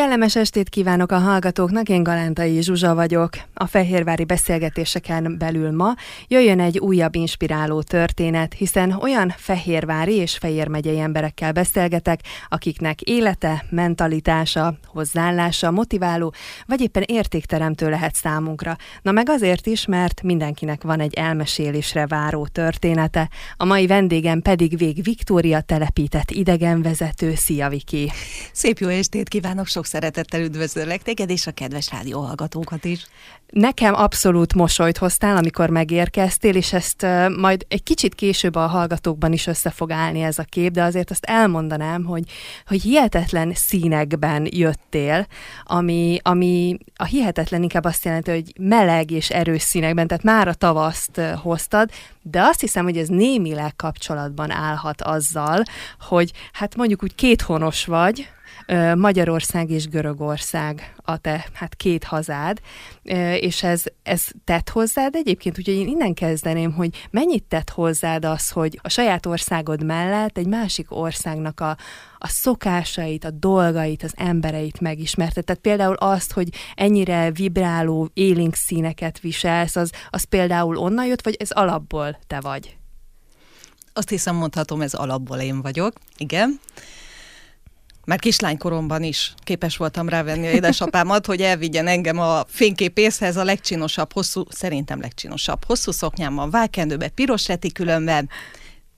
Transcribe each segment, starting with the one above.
Kellemes estét kívánok a hallgatóknak, én Galántai Zsuzsa vagyok. A fehérvári beszélgetéseken belül ma jöjjön egy újabb inspiráló történet, hiszen olyan fehérvári és fehér megyei emberekkel beszélgetek, akiknek élete, mentalitása, hozzáállása motiváló, vagy éppen értékteremtő lehet számunkra. Na meg azért is, mert mindenkinek van egy elmesélésre váró története. A mai vendégem pedig Vég Viktória telepített idegenvezető. Szia, Viki! Szép jó estét kívánok, sok szeretettel üdvözöllek téged és a kedves rádióhallgatókat is. Nekem abszolút mosolyt hoztál, amikor megérkeztél, és ezt uh, majd egy kicsit később a hallgatókban is össze fog állni ez a kép, de azért azt elmondanám, hogy, hogy hihetetlen színekben jöttél, ami, ami a hihetetlen inkább azt jelenti, hogy meleg és erős színekben, tehát már a tavaszt uh, hoztad, de azt hiszem, hogy ez némileg kapcsolatban állhat azzal, hogy hát mondjuk úgy kéthonos vagy, Magyarország és Görögország a te hát két hazád, és ez, ez tett hozzád egyébként, úgyhogy én innen kezdeném, hogy mennyit tett hozzád az, hogy a saját országod mellett egy másik országnak a, a szokásait, a dolgait, az embereit megismerted. Tehát például azt, hogy ennyire vibráló, élénk színeket viselsz, az, az például onnan jött, vagy ez alapból te vagy? Azt hiszem, mondhatom, ez alapból én vagyok, igen. Már kislánykoromban is képes voltam rávenni a édesapámat, hogy elvigyen engem a fényképészhez a legcsinosabb, hosszú, szerintem legcsinosabb, hosszú szoknyámmal, válkendőbe, piros retikülönben,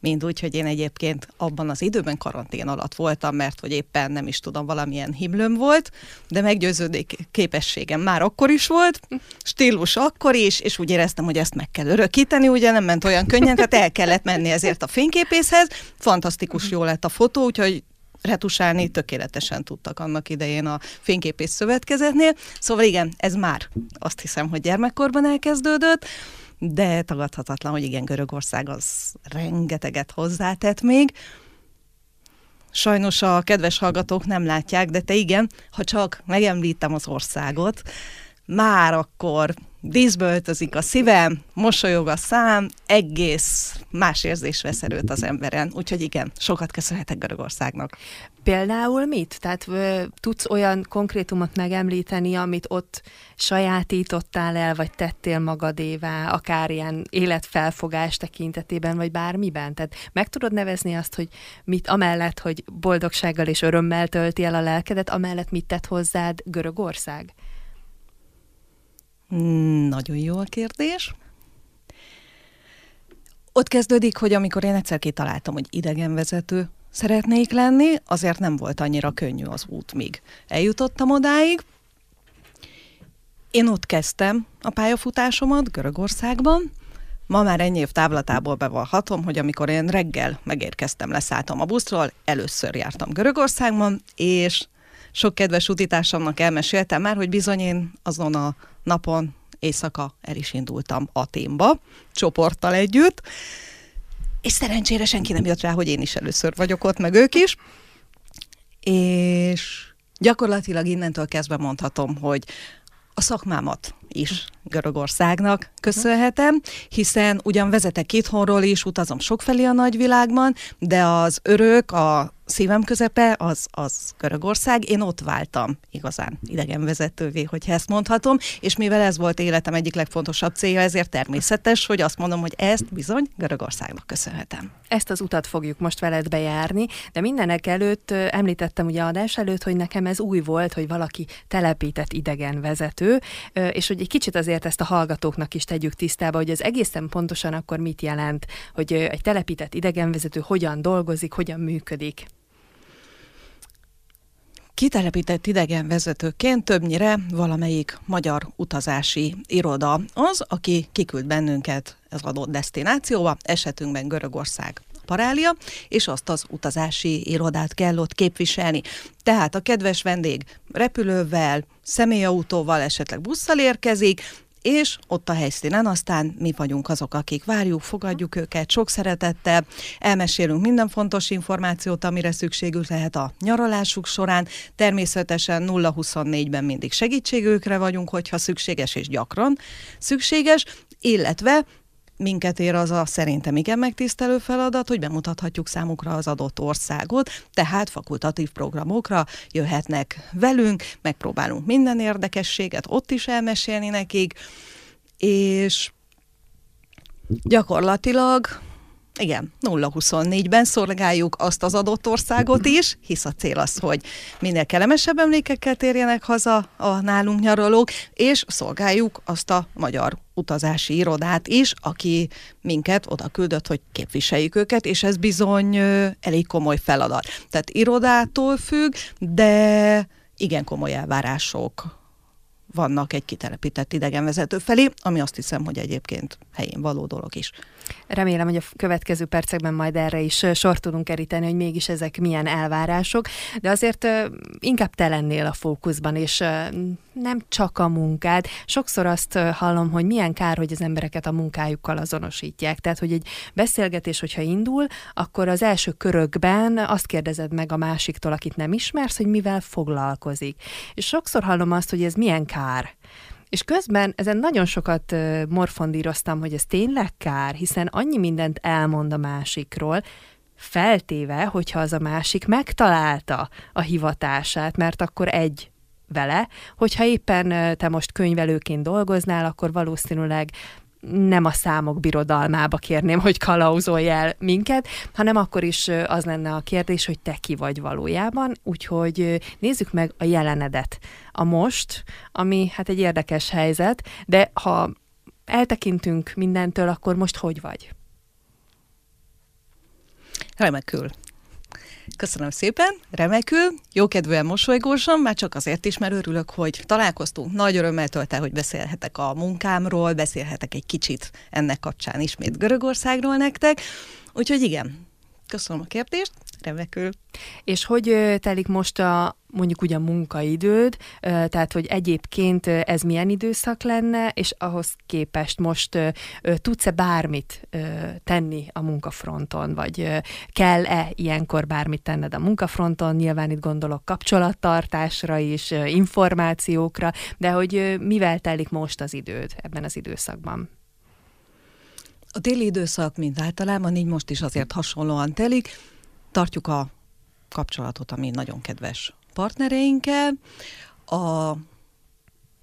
mind úgy, hogy én egyébként abban az időben karantén alatt voltam, mert hogy éppen nem is tudom, valamilyen himlőm volt, de meggyőződik képességem már akkor is volt, stílus akkor is, és úgy éreztem, hogy ezt meg kell örökíteni, ugye nem ment olyan könnyen, tehát el kellett menni ezért a fényképészhez, fantasztikus jó lett a fotó, úgyhogy retusálni tökéletesen tudtak annak idején a fényképész szövetkezetnél. Szóval igen, ez már azt hiszem, hogy gyermekkorban elkezdődött, de tagadhatatlan, hogy igen, Görögország az rengeteget hozzátett még. Sajnos a kedves hallgatók nem látják, de te igen, ha csak megemlítem az országot, már akkor díszbe öltözik a szívem, mosolyog a szám, egész más érzés vesz erőt az emberen. Úgyhogy igen, sokat köszönhetek Görögországnak. Például mit? Tehát ö, tudsz olyan konkrétumot megemlíteni, amit ott sajátítottál el, vagy tettél magadévá, akár ilyen életfelfogás tekintetében, vagy bármiben? Tehát meg tudod nevezni azt, hogy mit amellett, hogy boldogsággal és örömmel tölti el a lelkedet, amellett mit tett hozzád Görögország? Nagyon jó a kérdés. Ott kezdődik, hogy amikor én egyszer kitaláltam, hogy idegenvezető szeretnék lenni, azért nem volt annyira könnyű az út, míg eljutottam odáig. Én ott kezdtem a pályafutásomat Görögországban, Ma már ennyi év távlatából bevallhatom, hogy amikor én reggel megérkeztem, leszálltam a buszról, először jártam Görögországban, és sok kedves utitársamnak elmeséltem már, hogy bizony én azon a napon éjszaka el is indultam Aténba, csoporttal együtt, és szerencsére senki nem jött rá, hogy én is először vagyok ott, meg ők is, és gyakorlatilag innentől kezdve mondhatom, hogy a szakmámat is Görögországnak köszönhetem, hiszen ugyan vezetek itthonról is, utazom sokfelé a nagyvilágban, de az örök, a szívem közepe az, az Görögország. Én ott váltam igazán idegenvezetővé, hogyha ezt mondhatom, és mivel ez volt életem egyik legfontosabb célja, ezért természetes, hogy azt mondom, hogy ezt bizony Görögországnak köszönhetem. Ezt az utat fogjuk most veled bejárni, de mindenek előtt említettem ugye adás előtt, hogy nekem ez új volt, hogy valaki telepített idegenvezető, és hogy egy kicsit azért ezt a hallgatóknak is tegyük tisztába, hogy ez egészen pontosan akkor mit jelent, hogy egy telepített idegenvezető hogyan dolgozik, hogyan működik kitelepített idegenvezetőként többnyire valamelyik magyar utazási iroda az, aki kiküld bennünket az adott destinációba, esetünkben Görögország parália, és azt az utazási irodát kell ott képviselni. Tehát a kedves vendég repülővel, személyautóval, esetleg busszal érkezik, és ott a helyszínen aztán mi vagyunk azok, akik várjuk, fogadjuk őket sok szeretettel, elmesélünk minden fontos információt, amire szükségük lehet a nyaralásuk során. Természetesen 0-24-ben mindig segítségükre vagyunk, hogyha szükséges és gyakran szükséges, illetve minket ér az a szerintem igen megtisztelő feladat, hogy bemutathatjuk számukra az adott országot, tehát fakultatív programokra jöhetnek velünk, megpróbálunk minden érdekességet ott is elmesélni nekik, és gyakorlatilag igen, 0-24-ben szolgáljuk azt az adott országot is, hisz a cél az, hogy minél kellemesebb emlékekkel térjenek haza a nálunk nyaralók, és szolgáljuk azt a magyar utazási irodát is, aki minket oda küldött, hogy képviseljük őket, és ez bizony elég komoly feladat. Tehát irodától függ, de igen komoly elvárások vannak egy kitelepített idegenvezető felé, ami azt hiszem, hogy egyébként helyén való dolog is. Remélem, hogy a következő percekben majd erre is sor tudunk keríteni, hogy mégis ezek milyen elvárások, de azért inkább te lennél a fókuszban, és nem csak a munkád. Sokszor azt hallom, hogy milyen kár, hogy az embereket a munkájukkal azonosítják. Tehát, hogy egy beszélgetés, hogyha indul, akkor az első körökben azt kérdezed meg a másiktól, akit nem ismersz, hogy mivel foglalkozik. És sokszor hallom azt, hogy ez milyen kár. És közben ezen nagyon sokat morfondíroztam, hogy ez tényleg kár, hiszen annyi mindent elmond a másikról, feltéve, hogyha az a másik megtalálta a hivatását, mert akkor egy vele, hogyha éppen te most könyvelőként dolgoznál, akkor valószínűleg nem a számok birodalmába kérném, hogy kalauzolj el minket, hanem akkor is az lenne a kérdés, hogy te ki vagy valójában, úgyhogy nézzük meg a jelenedet. A most, ami hát egy érdekes helyzet, de ha eltekintünk mindentől, akkor most hogy vagy? Remekül. Köszönöm szépen, remekül, jókedvűen mosolygósan, már csak azért is, mert örülök, hogy találkoztunk. Nagy örömmel tölt el, hogy beszélhetek a munkámról, beszélhetek egy kicsit ennek kapcsán ismét Görögországról nektek. Úgyhogy igen, köszönöm a kérdést, remekül. És hogy telik most a mondjuk ugye a munkaidőd, tehát hogy egyébként ez milyen időszak lenne, és ahhoz képest most tudsz-e bármit tenni a munkafronton, vagy kell-e ilyenkor bármit tenned a munkafronton, nyilván itt gondolok kapcsolattartásra is, információkra, de hogy mivel telik most az időd ebben az időszakban? A téli időszak, mint általában, így most is azért hasonlóan telik. Tartjuk a kapcsolatot, ami nagyon kedves partnereinkkel. A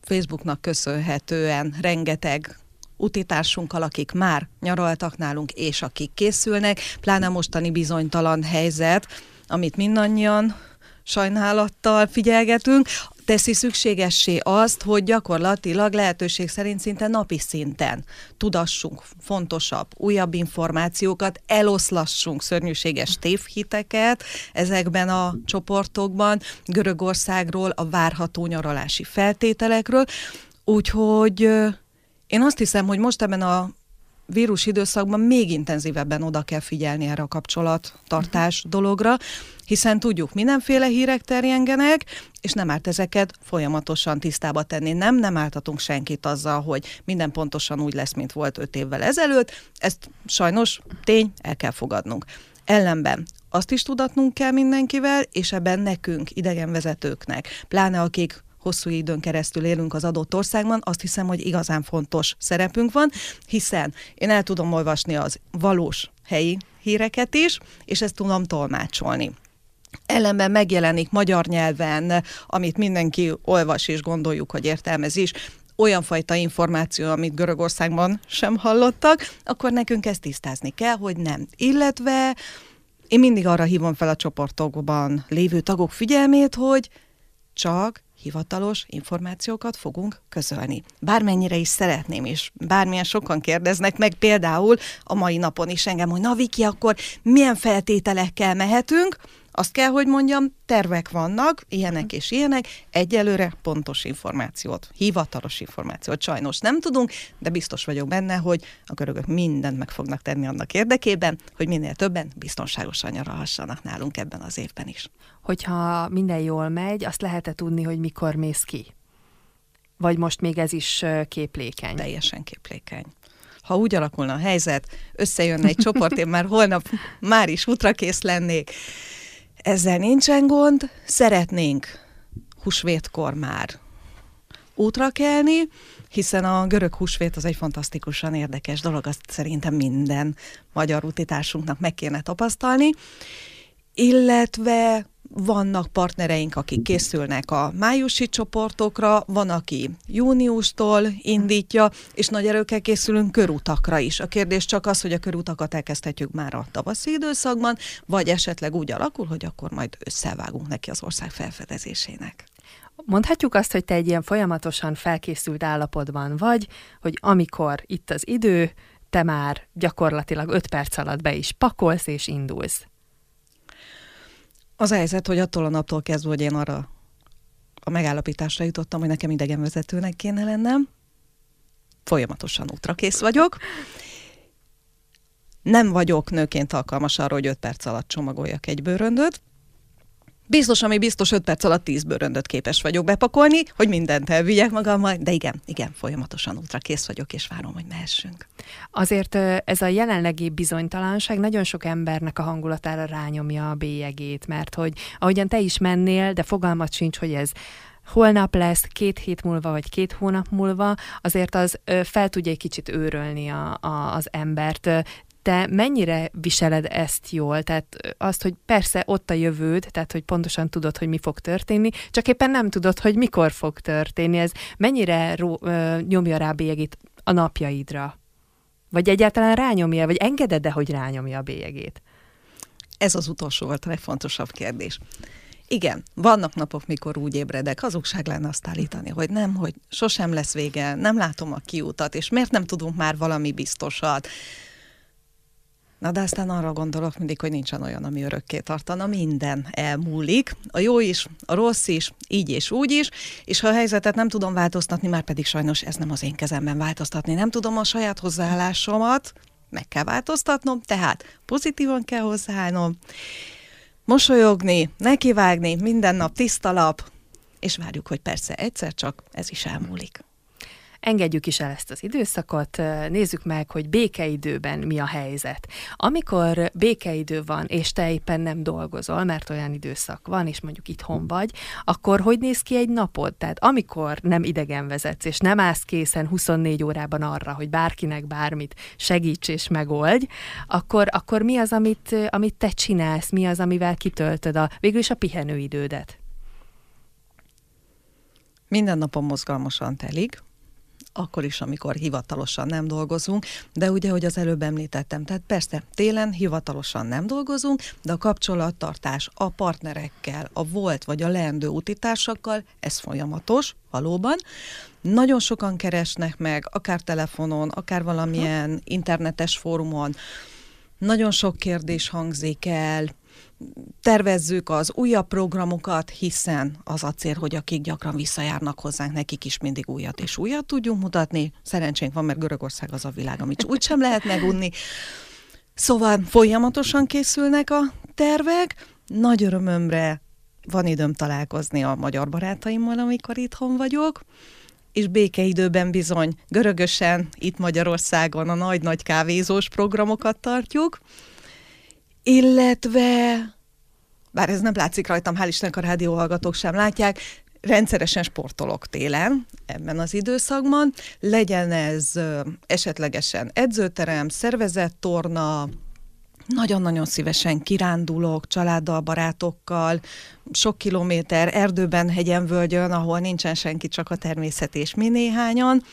Facebooknak köszönhetően rengeteg utitársunkkal, akik már nyaraltak nálunk, és akik készülnek, pláne mostani bizonytalan helyzet, amit mindannyian sajnálattal figyelgetünk, teszi szükségessé azt, hogy gyakorlatilag lehetőség szerint szinte napi szinten tudassunk fontosabb, újabb információkat, eloszlassunk szörnyűséges tévhiteket ezekben a csoportokban, Görögországról, a várható nyaralási feltételekről. Úgyhogy én azt hiszem, hogy most ebben a vírus időszakban még intenzívebben oda kell figyelni erre a kapcsolattartás uh-huh. dologra, hiszen tudjuk, mindenféle hírek terjengenek, és nem árt ezeket folyamatosan tisztába tenni. Nem, nem ártatunk senkit azzal, hogy minden pontosan úgy lesz, mint volt öt évvel ezelőtt. Ezt sajnos tény, el kell fogadnunk. Ellenben azt is tudatnunk kell mindenkivel, és ebben nekünk, idegenvezetőknek, pláne akik hosszú időn keresztül élünk az adott országban, azt hiszem, hogy igazán fontos szerepünk van, hiszen én el tudom olvasni az valós helyi híreket is, és ezt tudom tolmácsolni. Ellenben megjelenik magyar nyelven, amit mindenki olvas és gondoljuk, hogy értelmez is, olyan fajta információ, amit Görögországban sem hallottak, akkor nekünk ezt tisztázni kell, hogy nem. Illetve én mindig arra hívom fel a csoportokban lévő tagok figyelmét, hogy csak hivatalos információkat fogunk közölni. Bármennyire is szeretném, és bármilyen sokan kérdeznek meg, például a mai napon is engem, hogy na Viki, akkor milyen feltételekkel mehetünk, azt kell, hogy mondjam, tervek vannak, ilyenek és ilyenek, egyelőre pontos információt, hivatalos információt sajnos nem tudunk, de biztos vagyok benne, hogy a görögök mindent meg fognak tenni annak érdekében, hogy minél többen biztonságosan nyaralhassanak nálunk ebben az évben is. Hogyha minden jól megy, azt lehet-e tudni, hogy mikor mész ki? Vagy most még ez is képlékeny? Teljesen képlékeny ha úgy alakulna a helyzet, összejönne egy csoport, én már holnap már is útrakész lennék, ezzel nincsen gond, szeretnénk húsvétkor már útra kelni, hiszen a görög húsvét az egy fantasztikusan érdekes dolog, azt szerintem minden magyar utitársunknak meg kéne tapasztalni, illetve vannak partnereink, akik készülnek a májusi csoportokra, van, aki júniustól indítja, és nagy erőkkel készülünk körutakra is. A kérdés csak az, hogy a körutakat elkezdhetjük már a tavaszi időszakban, vagy esetleg úgy alakul, hogy akkor majd összevágunk neki az ország felfedezésének. Mondhatjuk azt, hogy te egy ilyen folyamatosan felkészült állapotban vagy, hogy amikor itt az idő, te már gyakorlatilag 5 perc alatt be is pakolsz és indulsz. Az a helyzet, hogy attól a naptól kezdve, hogy én arra a megállapításra jutottam, hogy nekem idegenvezetőnek kéne lennem, folyamatosan útra kész vagyok. Nem vagyok nőként alkalmas arra, hogy 5 perc alatt csomagoljak egy bőröndöt, Biztos, ami biztos 5 perc alatt 10 bőröndöt képes vagyok bepakolni, hogy mindent elvigyek magammal, de igen, igen, folyamatosan útra kész vagyok, és várom, hogy mehessünk. Azért ez a jelenlegi bizonytalanság nagyon sok embernek a hangulatára rányomja a bélyegét, mert hogy ahogyan te is mennél, de fogalmat sincs, hogy ez holnap lesz, két hét múlva, vagy két hónap múlva, azért az fel tudja egy kicsit őrölni a, a, az embert te mennyire viseled ezt jól? Tehát azt, hogy persze ott a jövőd, tehát hogy pontosan tudod, hogy mi fog történni, csak éppen nem tudod, hogy mikor fog történni. Ez mennyire ró, nyomja rá bélyegét a napjaidra? Vagy egyáltalán rányomja, vagy engeded-e, hogy rányomja a bélyegét? Ez az utolsó volt a legfontosabb kérdés. Igen, vannak napok, mikor úgy ébredek, hazugság lenne azt állítani, hogy nem, hogy sosem lesz vége, nem látom a kiutat, és miért nem tudunk már valami biztosat, Na de aztán arra gondolok mindig, hogy nincsen olyan, ami örökké tartana, minden elmúlik, a jó is, a rossz is, így és úgy is, és ha a helyzetet nem tudom változtatni, már pedig sajnos ez nem az én kezemben változtatni, nem tudom a saját hozzáállásomat, meg kell változtatnom, tehát pozitívan kell hozzáállnom, mosolyogni, nekivágni, minden nap tiszta lap, és várjuk, hogy persze egyszer csak ez is elmúlik. Engedjük is el ezt az időszakot, nézzük meg, hogy békeidőben mi a helyzet. Amikor békeidő van, és te éppen nem dolgozol, mert olyan időszak van, és mondjuk itthon vagy, akkor hogy néz ki egy napod? Tehát amikor nem idegen vezetsz, és nem állsz készen 24 órában arra, hogy bárkinek bármit segíts és megoldj, akkor, akkor mi az, amit, amit te csinálsz, mi az, amivel kitöltöd a, végül is a pihenőidődet? Minden napon mozgalmasan telik, akkor is, amikor hivatalosan nem dolgozunk, de ugye, hogy az előbb említettem, tehát persze télen hivatalosan nem dolgozunk, de a kapcsolattartás a partnerekkel, a volt vagy a leendő utitársakkal, ez folyamatos, valóban. Nagyon sokan keresnek meg, akár telefonon, akár valamilyen internetes fórumon, nagyon sok kérdés hangzik el, tervezzük az újabb programokat, hiszen az a cél, hogy akik gyakran visszajárnak hozzánk, nekik is mindig újat és újat tudjunk mutatni. Szerencsénk van, mert Görögország az a világ, amit úgysem lehet megunni. Szóval folyamatosan készülnek a tervek. Nagy örömömre van időm találkozni a magyar barátaimmal, amikor itthon vagyok, és békeidőben bizony görögösen itt Magyarországon a nagy-nagy kávézós programokat tartjuk, illetve, bár ez nem látszik rajtam, hál' Istennek a rádióhallgatók sem látják, rendszeresen sportolok télen ebben az időszakban, legyen ez esetlegesen edzőterem, szervezett torna, nagyon-nagyon szívesen kirándulok családdal, barátokkal, sok kilométer erdőben, hegyen, völgyön, ahol nincsen senki, csak a természet és mi néhányan.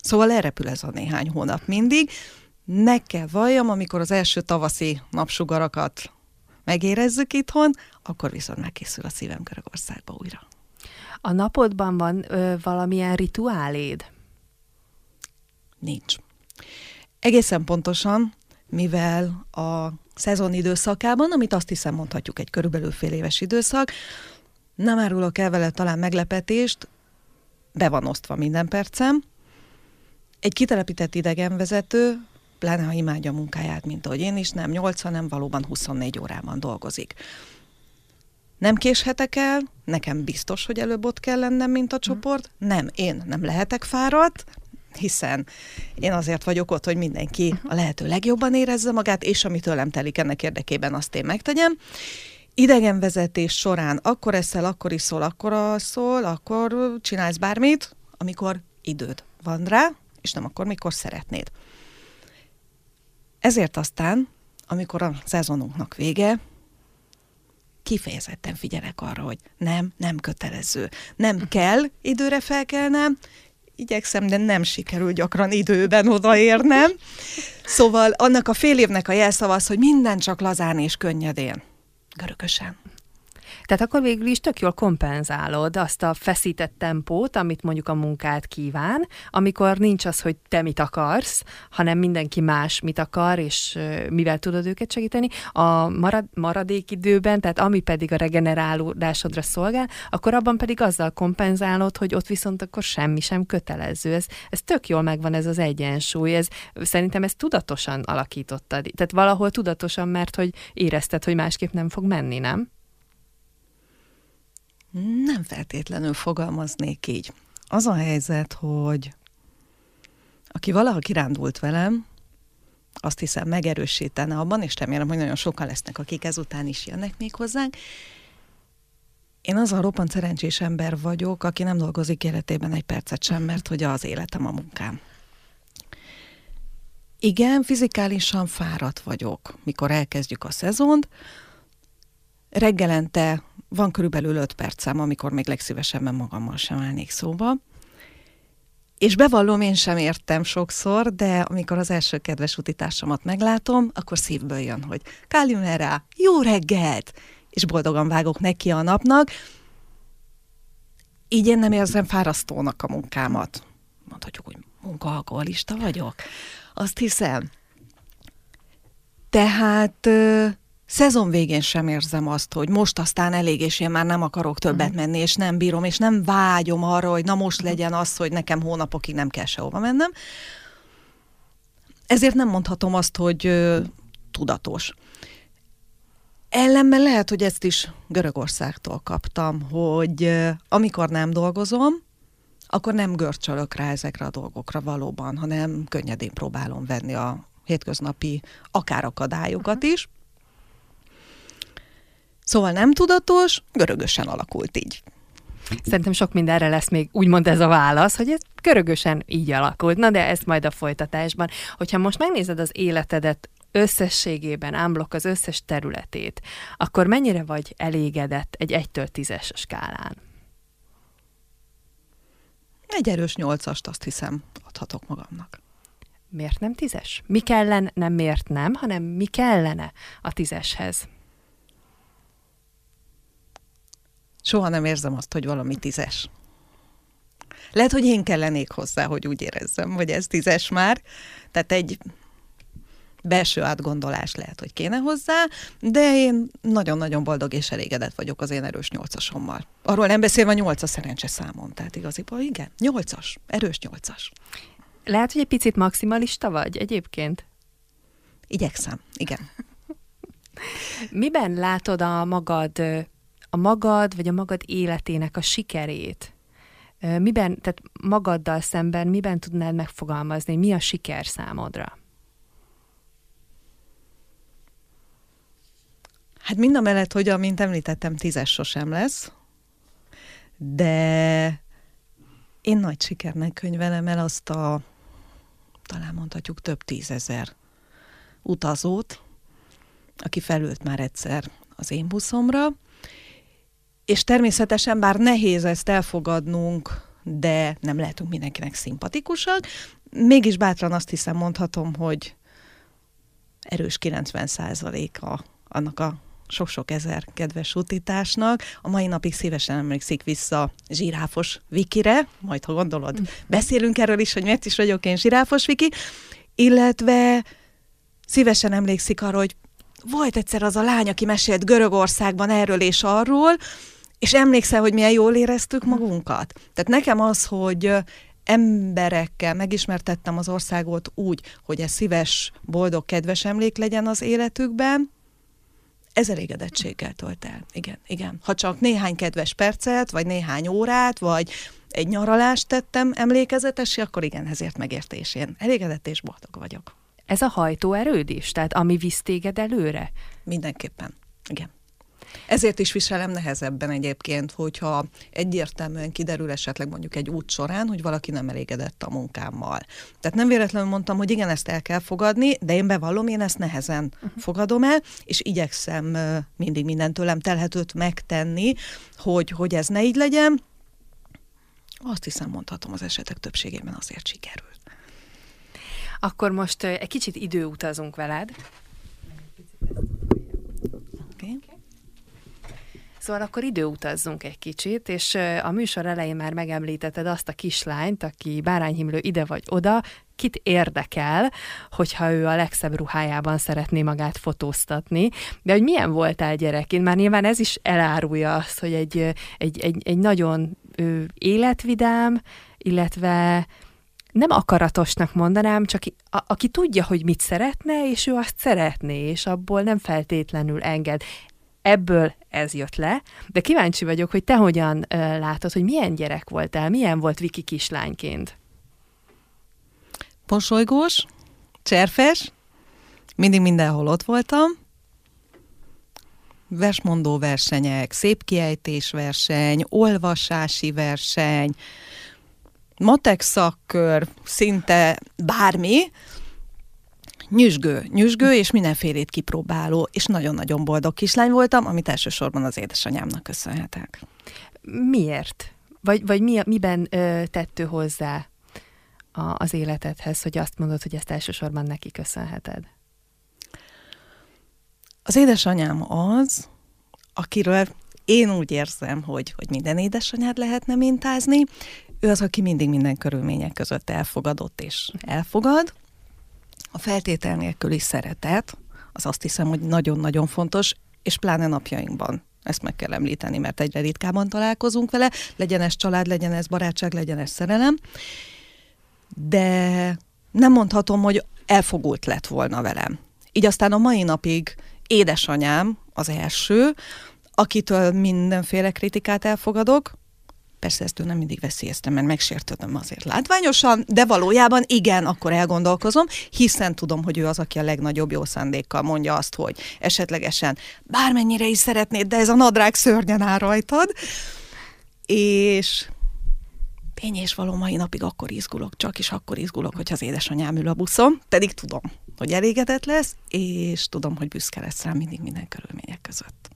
Szóval elrepül ez a néhány hónap mindig. Meg kell valljam, amikor az első tavaszi napsugarakat megérezzük itthon, akkor viszont megkészül a szívem Görögországba újra. A napodban van ö, valamilyen rituáléd? Nincs. Egészen pontosan, mivel a szezon időszakában, amit azt hiszem mondhatjuk egy körülbelül fél éves időszak, nem árulok el vele talán meglepetést, be van osztva minden percem. Egy kitelepített idegenvezető, pláne ha imádja a munkáját, mint ahogy én is, nem 8, hanem valóban 24 órában dolgozik. Nem késhetek el, nekem biztos, hogy előbb ott kell lennem, mint a csoport. Nem, én nem lehetek fáradt, hiszen én azért vagyok ott, hogy mindenki a lehető legjobban érezze magát, és ami tőlem telik ennek érdekében, azt én megtegyem. Idegenvezetés során akkor eszel, akkor iszol, akkor szól, akkor csinálsz bármit, amikor időd van rá, és nem akkor, mikor szeretnéd. Ezért aztán, amikor a szezonunknak vége, kifejezetten figyelek arra, hogy nem, nem kötelező. Nem kell időre felkelnem, igyekszem, de nem sikerül gyakran időben odaérnem. Szóval annak a fél évnek a jelszava az, hogy minden csak lazán és könnyedén. Görögösen. Tehát akkor végül is tök jól kompenzálod azt a feszített tempót, amit mondjuk a munkát kíván, amikor nincs az, hogy te mit akarsz, hanem mindenki más mit akar, és mivel tudod őket segíteni. A marad, maradék időben, tehát ami pedig a regenerálódásodra szolgál, akkor abban pedig azzal kompenzálod, hogy ott viszont akkor semmi sem kötelező. Ez, ez tök jól megvan ez az egyensúly. Ez, szerintem ez tudatosan alakítottad. Tehát valahol tudatosan, mert hogy érezted, hogy másképp nem fog menni, nem? Nem feltétlenül fogalmaznék így. Az a helyzet, hogy aki valaha kirándult velem, azt hiszem megerősítene abban, és remélem, hogy nagyon sokan lesznek, akik ezután is jönnek még hozzánk. Én az a roppant szerencsés ember vagyok, aki nem dolgozik életében egy percet sem, mert hogy az életem a munkám. Igen, fizikálisan fáradt vagyok, mikor elkezdjük a szezont. Reggelente van körülbelül öt percem, amikor még legszívesebben magammal sem állnék szóba. És bevallom, én sem értem sokszor, de amikor az első kedves utitársamat meglátom, akkor szívből jön, hogy Kalimera, jó reggelt! És boldogan vágok neki a napnak. Így én nem érzem fárasztónak a munkámat. Mondhatjuk, hogy munkaalkoholista vagyok. Azt hiszem. Tehát szezon végén sem érzem azt, hogy most aztán elég, és én már nem akarok többet uh-huh. menni, és nem bírom, és nem vágyom arra, hogy na most legyen az, hogy nekem hónapokig nem kell sehova mennem. Ezért nem mondhatom azt, hogy ö, tudatos. Ellenben lehet, hogy ezt is Görögországtól kaptam, hogy ö, amikor nem dolgozom, akkor nem görcsölök rá ezekre a dolgokra valóban, hanem könnyedén próbálom venni a hétköznapi akár akadályokat uh-huh. is. Szóval nem tudatos, görögösen alakult így. Szerintem sok mindenre lesz még úgymond ez a válasz, hogy ez görögösen így alakult. Na de ezt majd a folytatásban. Hogyha most megnézed az életedet összességében, ámblok az összes területét, akkor mennyire vagy elégedett egy 1-től 10-es skálán? Egy erős nyolcast azt hiszem adhatok magamnak. Miért nem tízes? Mi kellene, nem miért nem, hanem mi kellene a tízeshez? Soha nem érzem azt, hogy valami tízes. Lehet, hogy én kellenék hozzá, hogy úgy érezzem, hogy ez tízes már. Tehát egy belső átgondolás lehet, hogy kéne hozzá, de én nagyon-nagyon boldog és elégedett vagyok az én erős nyolcasommal. Arról nem beszélve a nyolcas szerencse számon, tehát igaziból igen, nyolcas, erős nyolcas. Lehet, hogy egy picit maximalista vagy egyébként? Igyekszem, igen. Miben látod a magad a magad, vagy a magad életének a sikerét, miben, tehát magaddal szemben miben tudnád megfogalmazni, mi a siker számodra? Hát mind a mellett, hogy amint említettem, tízes sosem lesz, de én nagy sikernek könyvelem el azt a, talán mondhatjuk több tízezer utazót, aki felült már egyszer az én buszomra, és természetesen, bár nehéz ezt elfogadnunk, de nem lehetünk mindenkinek szimpatikusak, mégis bátran azt hiszem mondhatom, hogy erős 90 a annak a sok-sok ezer kedves utításnak. A mai napig szívesen emlékszik vissza zsiráfos Vikire, majd ha gondolod, mm. beszélünk erről is, hogy miért is vagyok én zsiráfos Viki, illetve szívesen emlékszik arra, hogy volt egyszer az a lány, aki mesélt Görögországban erről és arról, és emlékszel, hogy milyen jól éreztük magunkat? Tehát nekem az, hogy emberekkel megismertettem az országot úgy, hogy ez szíves, boldog, kedves emlék legyen az életükben, ez elégedettséggel tölt el. Igen, igen. Ha csak néhány kedves percet, vagy néhány órát, vagy egy nyaralást tettem emlékezetesi, akkor igen, ezért megértésén. Elégedett és boldog vagyok. Ez a hajtóerőd is? Tehát ami visz téged előre? Mindenképpen, igen. Ezért is viselem nehezebben egyébként, hogyha egyértelműen kiderül esetleg mondjuk egy út során, hogy valaki nem elégedett a munkámmal. Tehát nem véletlenül mondtam, hogy igen, ezt el kell fogadni, de én bevallom, én ezt nehezen uh-huh. fogadom el, és igyekszem mindig mindent tőlem telhetőt megtenni, hogy, hogy ez ne így legyen. Azt hiszem, mondhatom, az esetek többségében azért sikerült. Akkor most egy kicsit időutazunk veled. Okay. Szóval akkor időutazzunk egy kicsit, és a műsor elején már megemlítetted azt a kislányt, aki bárányhimlő ide vagy oda, kit érdekel, hogyha ő a legszebb ruhájában szeretné magát fotóztatni, de hogy milyen voltál gyerekként, már nyilván ez is elárulja azt, hogy egy, egy, egy, egy nagyon életvidám, illetve nem akaratosnak mondanám, csak a, aki tudja, hogy mit szeretne, és ő azt szeretné, és abból nem feltétlenül enged. Ebből ez jött le, de kíváncsi vagyok, hogy te hogyan látod, hogy milyen gyerek voltál, milyen volt Viki kislányként? Posolygós, cserfes, mindig mindenhol ott voltam, versmondó versenyek, szép kiejtés verseny, olvasási verseny, matek szakkör, szinte bármi, nyüzsgő, nyüzsgő, és mindenfélét kipróbáló, és nagyon-nagyon boldog kislány voltam, amit elsősorban az édesanyámnak köszönhetek. Miért? Vagy, vagy mi, miben ö, tettő hozzá a, az életedhez, hogy azt mondod, hogy ezt elsősorban neki köszönheted? Az édesanyám az, akiről én úgy érzem, hogy, hogy minden édesanyád lehetne mintázni, ő az, aki mindig minden körülmények között elfogadott és elfogad. A feltétel nélküli szeretet, az azt hiszem, hogy nagyon-nagyon fontos, és pláne napjainkban. Ezt meg kell említeni, mert egyre ritkábban találkozunk vele, legyen ez család, legyen ez barátság, legyen ez szerelem. De nem mondhatom, hogy elfogult lett volna velem. Így aztán a mai napig édesanyám az első, akitől mindenféle kritikát elfogadok, Persze ezt ő nem mindig veszélyeztem, mert megsértődöm azért látványosan, de valójában igen, akkor elgondolkozom, hiszen tudom, hogy ő az, aki a legnagyobb jó szándékkal mondja azt, hogy esetlegesen bármennyire is szeretnéd, de ez a nadrág szörnyen áll rajtad. És és való mai napig akkor izgulok, csak is akkor izgulok, hogyha az édesanyám ül a buszon, pedig tudom, hogy elégedett lesz, és tudom, hogy büszke lesz rám mindig minden körülmények között.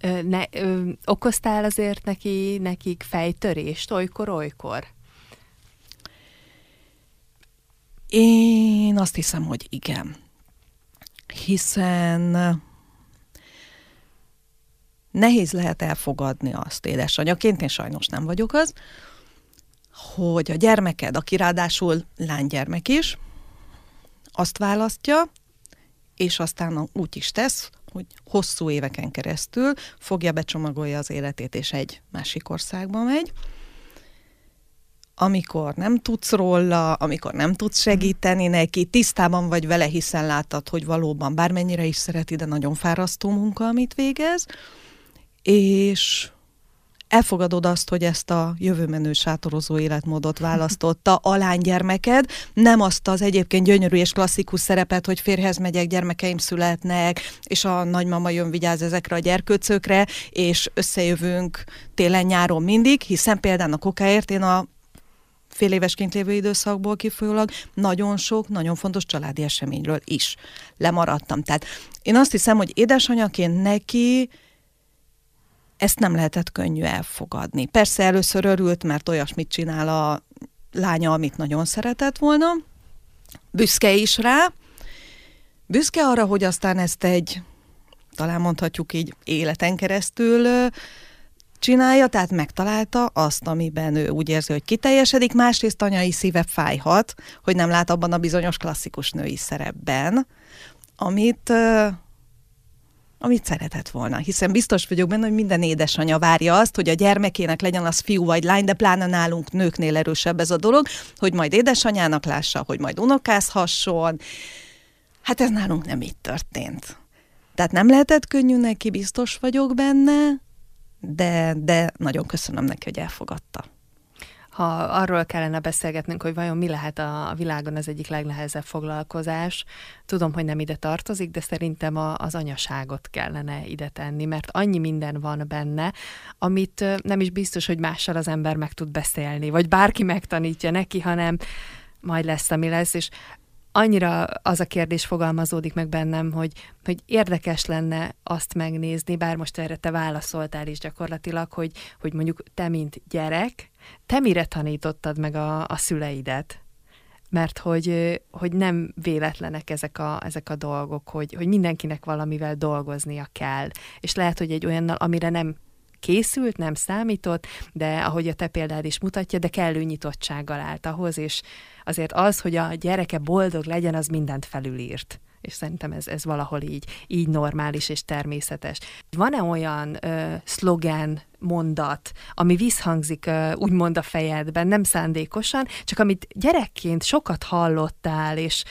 Ö, ne, ö, okoztál azért neki, nekik fejtörést olykor-olykor? Én azt hiszem, hogy igen. Hiszen nehéz lehet elfogadni azt édesanyaként, én sajnos nem vagyok az, hogy a gyermeked, aki ráadásul lánygyermek is, azt választja, és aztán úgy is tesz, hogy hosszú éveken keresztül fogja, becsomagolja az életét, és egy másik országba megy, amikor nem tudsz róla, amikor nem tudsz segíteni neki, tisztában vagy vele, hiszen láttad, hogy valóban bármennyire is szereti, de nagyon fárasztó munka, amit végez, és elfogadod azt, hogy ezt a jövőmenő sátorozó életmódot választotta a lánygyermeked, nem azt az egyébként gyönyörű és klasszikus szerepet, hogy férhez megyek, gyermekeim születnek, és a nagymama jön vigyáz ezekre a gyerkőcökre, és összejövünk télen-nyáron mindig, hiszen például a kokáért én a fél évesként lévő időszakból kifolyólag nagyon sok, nagyon fontos családi eseményről is lemaradtam. Tehát én azt hiszem, hogy édesanyaként neki ezt nem lehetett könnyű elfogadni. Persze először örült, mert olyasmit csinál a lánya, amit nagyon szeretett volna. Büszke is rá. Büszke arra, hogy aztán ezt egy, talán mondhatjuk így, életen keresztül csinálja, tehát megtalálta azt, amiben ő úgy érzi, hogy kiteljesedik, másrészt anyai szíve fájhat, hogy nem lát abban a bizonyos klasszikus női szerepben, amit amit szeretett volna. Hiszen biztos vagyok benne, hogy minden édesanyja várja azt, hogy a gyermekének legyen az fiú vagy lány, de pláne nálunk nőknél erősebb ez a dolog, hogy majd édesanyának lássa, hogy majd unokázhasson. Hát ez nálunk nem így történt. Tehát nem lehetett könnyű neki, biztos vagyok benne, de, de nagyon köszönöm neki, hogy elfogadta. Ha arról kellene beszélgetnünk, hogy vajon mi lehet a világon az egyik legnehezebb foglalkozás, tudom, hogy nem ide tartozik, de szerintem a, az anyaságot kellene ide tenni, mert annyi minden van benne, amit nem is biztos, hogy mással az ember meg tud beszélni, vagy bárki megtanítja neki, hanem majd lesz, ami lesz, és annyira az a kérdés fogalmazódik meg bennem, hogy, hogy érdekes lenne azt megnézni, bár most erre te válaszoltál is gyakorlatilag, hogy, hogy mondjuk te, mint gyerek, te mire tanítottad meg a, a szüleidet? Mert hogy, hogy nem véletlenek ezek a, ezek a dolgok, hogy, hogy mindenkinek valamivel dolgoznia kell. És lehet, hogy egy olyannal, amire nem készült, nem számított, de ahogy a te példád is mutatja, de kellő nyitottsággal állt ahhoz, és azért az, hogy a gyereke boldog legyen, az mindent felülírt és szerintem ez, ez valahol így, így normális és természetes. Van-e olyan ö, szlogen, mondat, ami visszhangzik úgymond a fejedben, nem szándékosan, csak amit gyerekként sokat hallottál, és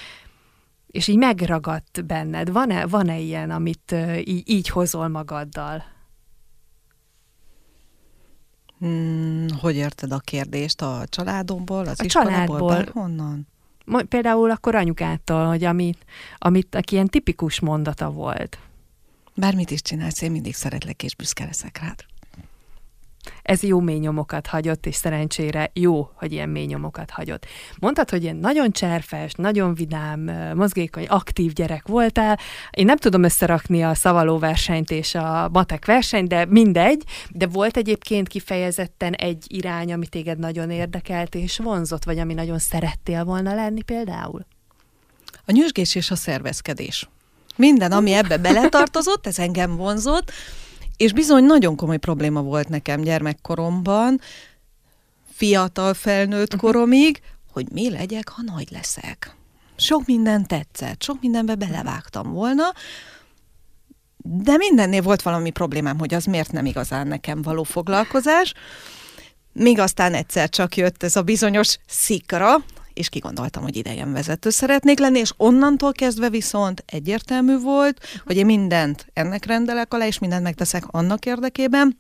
és így megragadt benned. Van-e, van-e ilyen, amit így, így hozol magaddal? Hmm, hogy érted a kérdést? A családomból, az a családból. Honnan? Például akkor anyukától, hogy amit, amit aki ilyen tipikus mondata volt. Bármit is csinálsz, én mindig szeretlek és büszke leszek rád ez jó mély nyomokat hagyott, és szerencsére jó, hogy ilyen mély nyomokat hagyott. Mondtad, hogy ilyen nagyon cserfes, nagyon vidám, mozgékony, aktív gyerek voltál. Én nem tudom összerakni a szavaló versenyt és a matek versenyt, de mindegy, de volt egyébként kifejezetten egy irány, ami téged nagyon érdekelt és vonzott, vagy ami nagyon szerettél volna lenni például? A nyüzsgés és a szervezkedés. Minden, ami ebbe beletartozott, ez engem vonzott, és bizony nagyon komoly probléma volt nekem gyermekkoromban, fiatal felnőtt mhm. koromig, hogy mi legyek, ha nagy leszek. Sok minden tetszett, sok mindenbe belevágtam volna, de mindennél volt valami problémám, hogy az miért nem igazán nekem való foglalkozás. Míg aztán egyszer csak jött ez a bizonyos szikra, és kigondoltam, hogy idegenvezető szeretnék lenni, és onnantól kezdve viszont egyértelmű volt, hogy én mindent ennek rendelek alá, és mindent megteszek annak érdekében,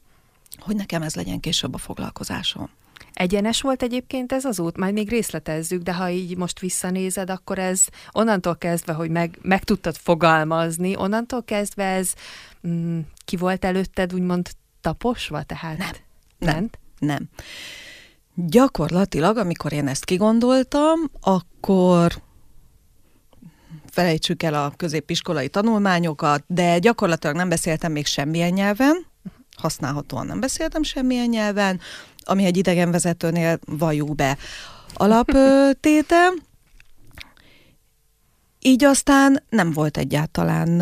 hogy nekem ez legyen később a foglalkozásom. Egyenes volt egyébként ez az út? Majd még részletezzük, de ha így most visszanézed, akkor ez onnantól kezdve, hogy meg, meg tudtad fogalmazni, onnantól kezdve ez mm, ki volt előtted úgymond taposva? Tehát nem. Nem. nem. Gyakorlatilag, amikor én ezt kigondoltam, akkor felejtsük el a középiskolai tanulmányokat, de gyakorlatilag nem beszéltem még semmilyen nyelven, használhatóan nem beszéltem semmilyen nyelven, ami egy idegenvezetőnél valljuk be alaptéte. Így aztán nem volt egyáltalán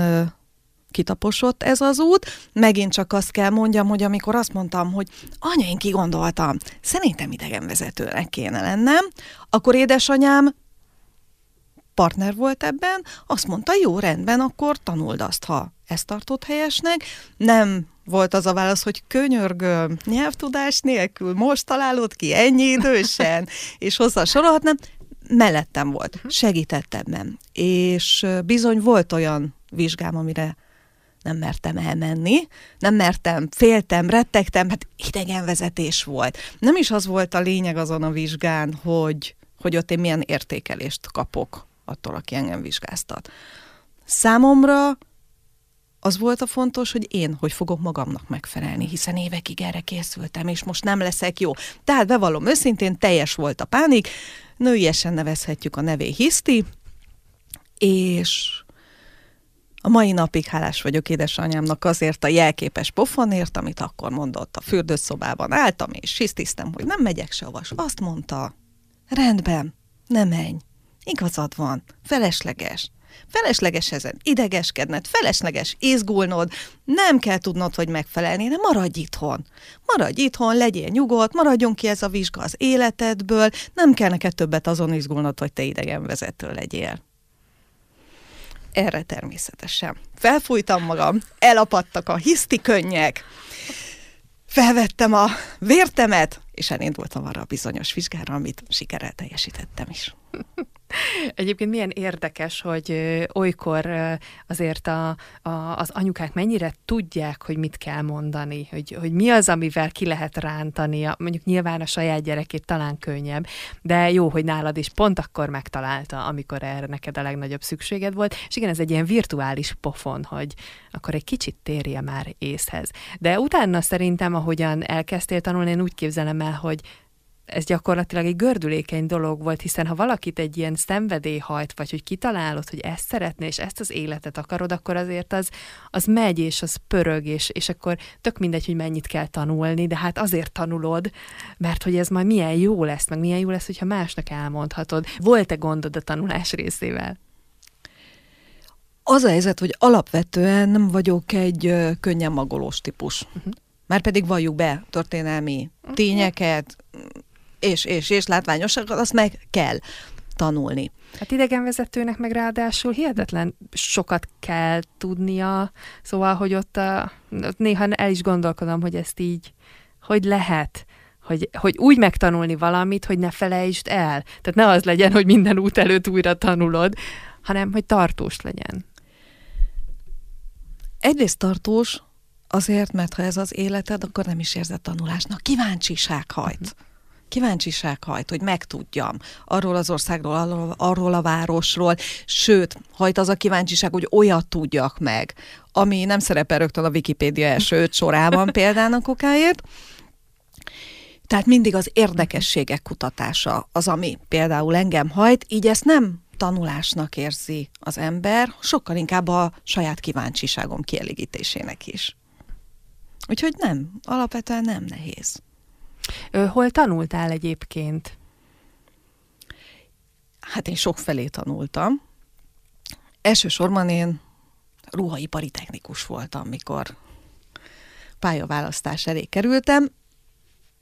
kitaposott ez az út. Megint csak azt kell mondjam, hogy amikor azt mondtam, hogy anya, én kigondoltam, szerintem idegenvezetőnek kéne lennem, akkor édesanyám partner volt ebben, azt mondta, jó, rendben, akkor tanuld azt, ha ezt tartott helyesnek. Nem volt az a válasz, hogy könyörgöm, nyelvtudás nélkül, most találod ki ennyi idősen, és hozzá sorolhatnám, mellettem volt, mhm. segített ebben. És bizony volt olyan vizsgám, amire nem mertem elmenni, nem mertem, féltem, rettegtem, hát idegenvezetés volt. Nem is az volt a lényeg azon a vizsgán, hogy, hogy ott én milyen értékelést kapok attól, aki engem vizsgáztat. Számomra az volt a fontos, hogy én hogy fogok magamnak megfelelni, hiszen évekig erre készültem, és most nem leszek jó. Tehát bevallom őszintén, teljes volt a pánik, nőiesen nevezhetjük a nevé hiszti, és a mai napig hálás vagyok édesanyámnak azért a jelképes pofonért, amit akkor mondott. A fürdőszobában álltam, és hisztisztem, hogy nem megyek sehova. Azt mondta, rendben, ne menj. Igazad van, felesleges. Felesleges ezen idegeskedned, felesleges izgulnod, nem kell tudnod, hogy megfelelni, de maradj itthon. Maradj itthon, legyél nyugodt, maradjon ki ez a vizsga az életedből, nem kell neked többet azon izgulnod, hogy te idegenvezető legyél. Erre természetesen. Felfújtam magam, elapadtak a hiszti könnyek, felvettem a vértemet, és elindultam arra a bizonyos vizsgára, amit sikerrel teljesítettem is. Egyébként milyen érdekes, hogy olykor azért a, a, az anyukák mennyire tudják, hogy mit kell mondani, hogy, hogy mi az, amivel ki lehet rántani. Mondjuk nyilván a saját gyerekét talán könnyebb, de jó, hogy nálad is pont akkor megtalálta, amikor erre neked a legnagyobb szükséged volt. És igen, ez egy ilyen virtuális pofon, hogy akkor egy kicsit térje már észhez. De utána szerintem, ahogyan elkezdtél tanulni, én úgy képzelem el, hogy ez gyakorlatilag egy gördülékeny dolog volt, hiszen ha valakit egy ilyen szenvedély hajt, vagy hogy kitalálod, hogy ezt szeretné, és ezt az életet akarod, akkor azért az, az megy, és az pörög, és, és akkor tök mindegy, hogy mennyit kell tanulni, de hát azért tanulod, mert hogy ez majd milyen jó lesz, meg milyen jó lesz, hogyha másnak elmondhatod. Volt-e gondod a tanulás részével? Az a helyzet, hogy alapvetően nem vagyok egy könnyen magolós típus. Uh-huh. Már pedig valljuk be történelmi uh-huh. tényeket, és, és, és látványosak, azt meg kell tanulni. Hát idegenvezetőnek meg ráadásul hihetetlen sokat kell tudnia, szóval, hogy ott, a, ott néha el is gondolkodom, hogy ezt így, hogy lehet, hogy, hogy úgy megtanulni valamit, hogy ne felejtsd el. Tehát ne az legyen, hogy minden út előtt újra tanulod, hanem hogy tartós legyen. Egyrészt tartós, azért, mert ha ez az életed, akkor nem is érzed tanulásnak. Kíváncsiság hajt. Uh-huh kíváncsiság hajt, hogy megtudjam arról az országról, arról, arról a városról, sőt, hajt az a kíváncsiság, hogy olyat tudjak meg, ami nem szerepel rögtön a Wikipédia első sorában példának okáért. Tehát mindig az érdekességek kutatása az, ami például engem hajt, így ezt nem tanulásnak érzi az ember, sokkal inkább a saját kíváncsiságom kielégítésének is. Úgyhogy nem, alapvetően nem nehéz. Hol tanultál egyébként? Hát én sok felé tanultam. Elsősorban én ruhaipari technikus voltam, mikor pályaválasztás elé kerültem.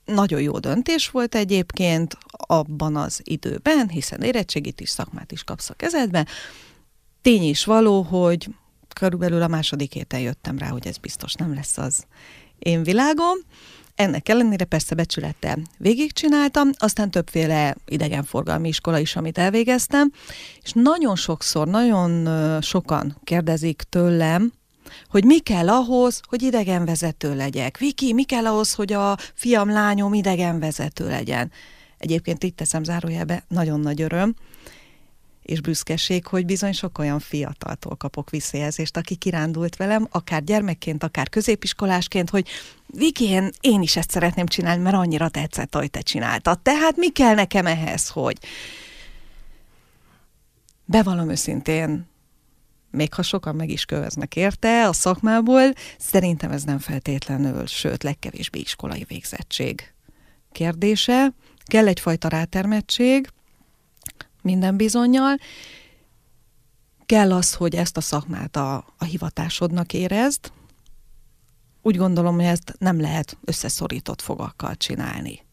Nagyon jó döntés volt egyébként abban az időben, hiszen érettségit is, szakmát is kapsz a kezedbe. Tény is való, hogy körülbelül a második héten jöttem rá, hogy ez biztos nem lesz az én világom. Ennek ellenére persze becsülettel végigcsináltam, aztán többféle idegenforgalmi iskola is, amit elvégeztem, és nagyon sokszor, nagyon sokan kérdezik tőlem, hogy mi kell ahhoz, hogy idegenvezető legyek. Viki, mi kell ahhoz, hogy a fiam, lányom idegenvezető legyen? Egyébként itt teszem zárójelbe, nagyon nagy öröm, és büszkeség, hogy bizony sok olyan fiataltól kapok visszajelzést, aki kirándult velem, akár gyermekként, akár középiskolásként, hogy Viki, én, is ezt szeretném csinálni, mert annyira tetszett, hogy te csináltad. Tehát mi kell nekem ehhez, hogy bevallom őszintén, még ha sokan meg is köveznek érte a szakmából, szerintem ez nem feltétlenül, sőt, legkevésbé iskolai végzettség kérdése. Kell egyfajta rátermettség, minden bizonyal. Kell az, hogy ezt a szakmát a, a hivatásodnak érezd. Úgy gondolom, hogy ezt nem lehet összeszorított fogakkal csinálni.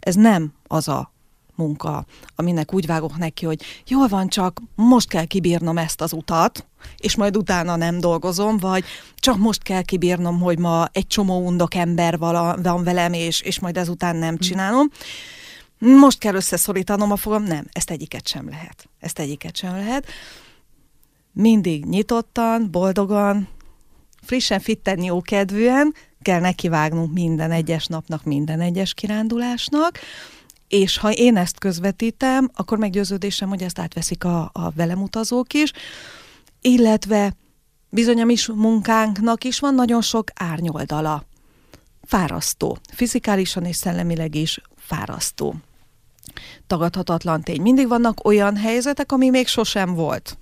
Ez nem az a munka, aminek úgy vágok neki, hogy jól van, csak most kell kibírnom ezt az utat, és majd utána nem dolgozom, vagy csak most kell kibírnom, hogy ma egy csomó undok ember van velem, és, és majd ezután nem csinálom. Mm most kell összeszorítanom a fogam, nem, ezt egyiket sem lehet. Ezt egyiket sem lehet. Mindig nyitottan, boldogan, frissen, fitten, jókedvűen kell nekivágnunk minden egyes napnak, minden egyes kirándulásnak, és ha én ezt közvetítem, akkor meggyőződésem, hogy ezt átveszik a, a velem is, illetve bizony a mi munkánknak is van nagyon sok árnyoldala. Fárasztó. Fizikálisan és szellemileg is fárasztó tagadhatatlan tény. Mindig vannak olyan helyzetek, ami még sosem volt.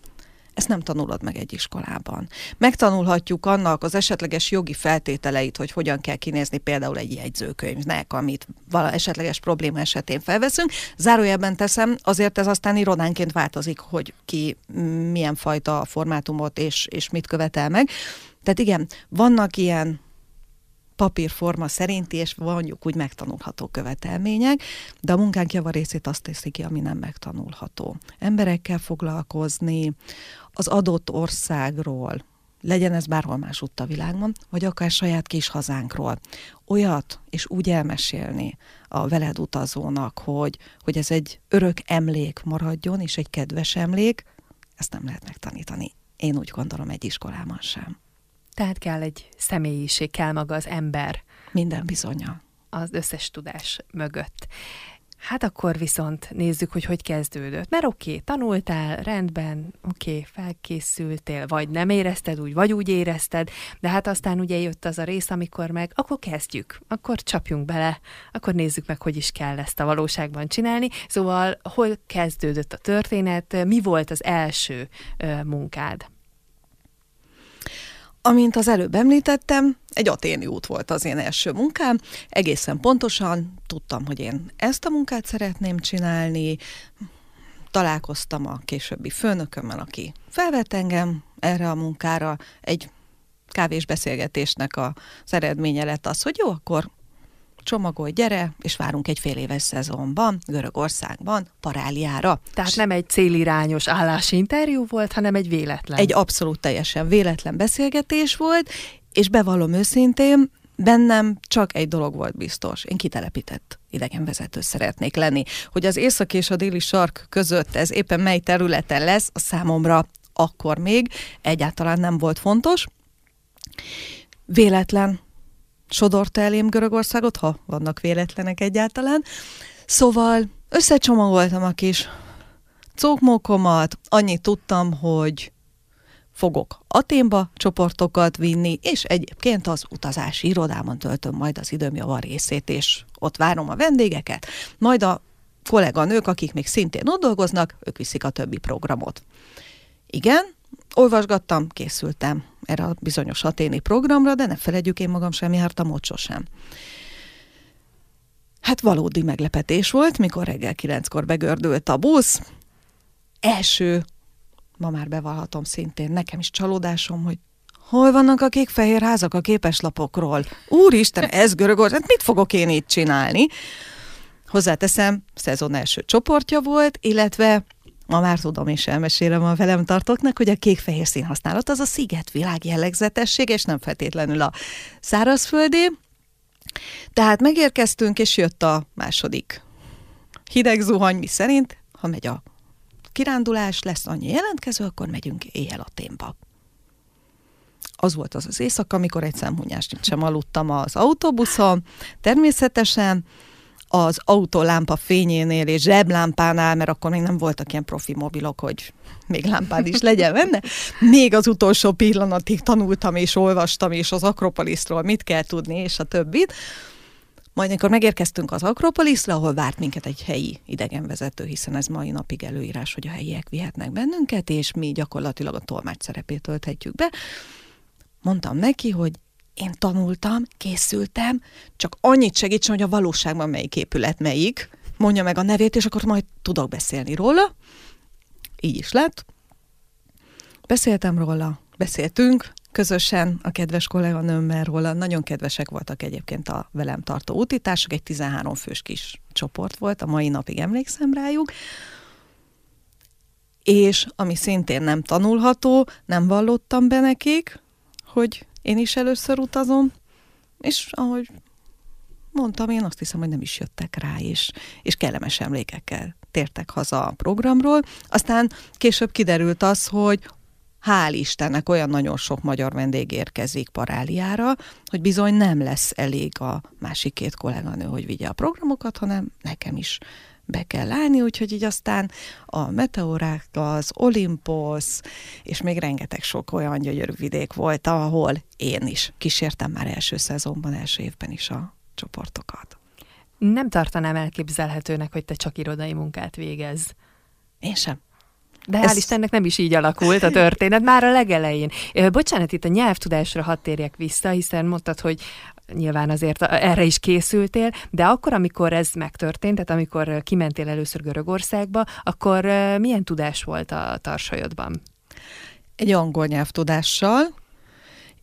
Ezt nem tanulod meg egy iskolában. Megtanulhatjuk annak az esetleges jogi feltételeit, hogy hogyan kell kinézni például egy jegyzőkönyvnek, amit vala esetleges probléma esetén felveszünk. Zárójelben teszem, azért ez aztán irodánként változik, hogy ki milyen fajta formátumot és, és mit követel meg. Tehát igen, vannak ilyen papírforma szerinti, és mondjuk úgy megtanulható követelmények, de a munkánk javarészét azt teszi ki, ami nem megtanulható. Emberekkel foglalkozni, az adott országról legyen ez bárhol más a világban, vagy akár saját kis hazánkról. Olyat, és úgy elmesélni a veled utazónak, hogy, hogy ez egy örök emlék maradjon, és egy kedves emlék, ezt nem lehet megtanítani. Én úgy gondolom egy iskolában sem. Tehát kell egy személyiség, kell maga az ember. Minden bizonyal. Az összes tudás mögött. Hát akkor viszont nézzük, hogy hogy kezdődött. Mert oké, okay, tanultál, rendben, oké, okay, felkészültél, vagy nem érezted úgy, vagy úgy érezted, de hát aztán ugye jött az a rész, amikor meg, akkor kezdjük, akkor csapjunk bele, akkor nézzük meg, hogy is kell ezt a valóságban csinálni. Szóval hol kezdődött a történet, mi volt az első munkád? Amint az előbb említettem, egy aténi út volt az én első munkám. Egészen pontosan tudtam, hogy én ezt a munkát szeretném csinálni. Találkoztam a későbbi főnökömmel, aki felvett engem erre a munkára. Egy kávés beszélgetésnek az eredménye lett az, hogy jó, akkor csomagolj, gyere, és várunk egy fél éves szezonban, Görögországban, Paráliára. Tehát nem egy célirányos állásinterjú volt, hanem egy véletlen. Egy abszolút teljesen véletlen beszélgetés volt, és bevallom őszintén, bennem csak egy dolog volt biztos. Én kitelepített idegenvezető szeretnék lenni. Hogy az észak és a déli sark között ez éppen mely területen lesz, a számomra akkor még egyáltalán nem volt fontos. Véletlen sodorta elém Görögországot, ha vannak véletlenek egyáltalán. Szóval összecsomagoltam a kis cókmókomat, annyit tudtam, hogy fogok Aténba csoportokat vinni, és egyébként az utazási irodában töltöm majd az időm java részét, és ott várom a vendégeket, majd a kolléganők, akik még szintén ott dolgoznak, ők viszik a többi programot. Igen, olvasgattam, készültem erre a bizonyos aténi programra, de ne felejtjük, én magam sem jártam ott sosem. Hát valódi meglepetés volt, mikor reggel kilenckor begördült a busz. Első, ma már bevallhatom szintén, nekem is csalódásom, hogy hol vannak a kék-fehér házak a képeslapokról? Úristen, ez Görögország, hát mit fogok én itt csinálni? Hozzáteszem, szezon első csoportja volt, illetve ma már tudom és elmesélem a velem tartóknak, hogy a kék-fehér színhasználat az a szigetvilág jellegzetesség, és nem feltétlenül a szárazföldé. Tehát megérkeztünk, és jött a második hideg zuhany, mi szerint, ha megy a kirándulás, lesz annyi jelentkező, akkor megyünk éjjel a témba. Az volt az az éjszaka, amikor egy szemhunyást sem aludtam az autóbuszon. Természetesen az autólámpa fényénél és zseblámpánál, mert akkor még nem voltak ilyen profi mobilok, hogy még lámpád is legyen benne. Még az utolsó pillanatig tanultam és olvastam, és az Akropoliszról mit kell tudni, és a többit. Majd amikor megérkeztünk az Akropoliszra, ahol várt minket egy helyi idegenvezető, hiszen ez mai napig előírás, hogy a helyiek vihetnek bennünket, és mi gyakorlatilag a tolmács szerepét tölthetjük be, mondtam neki, hogy én tanultam, készültem, csak annyit segítsen, hogy a valóságban melyik épület melyik, mondja meg a nevét, és akkor majd tudok beszélni róla. Így is lett. Beszéltem róla, beszéltünk közösen a kedves kolléganőmmel róla. Nagyon kedvesek voltak egyébként a velem tartó útítások, egy 13 fős kis csoport volt, a mai napig emlékszem rájuk. És ami szintén nem tanulható, nem vallottam be nekik, hogy én is először utazom, és ahogy mondtam, én azt hiszem, hogy nem is jöttek rá, és, és kellemes emlékekkel tértek haza a programról. Aztán később kiderült az, hogy hál' Istennek olyan nagyon sok magyar vendég érkezik Paráliára, hogy bizony nem lesz elég a másik két kolléganő, hogy vigye a programokat, hanem nekem is be kell állni, úgyhogy így aztán a meteorák, az Olympos, és még rengeteg sok olyan gyönyörű vidék volt, ahol én is kísértem már első szezonban, első évben is a csoportokat. Nem tartanám elképzelhetőnek, hogy te csak irodai munkát végez. Én sem. De hál' Ez... Istennek nem is így alakult a történet, már a legelején. Bocsánat, itt a nyelvtudásra hadd térjek vissza, hiszen mondtad, hogy nyilván azért erre is készültél, de akkor, amikor ez megtörtént, tehát amikor kimentél először Görögországba, akkor milyen tudás volt a tarsajodban? Egy angol nyelvtudással,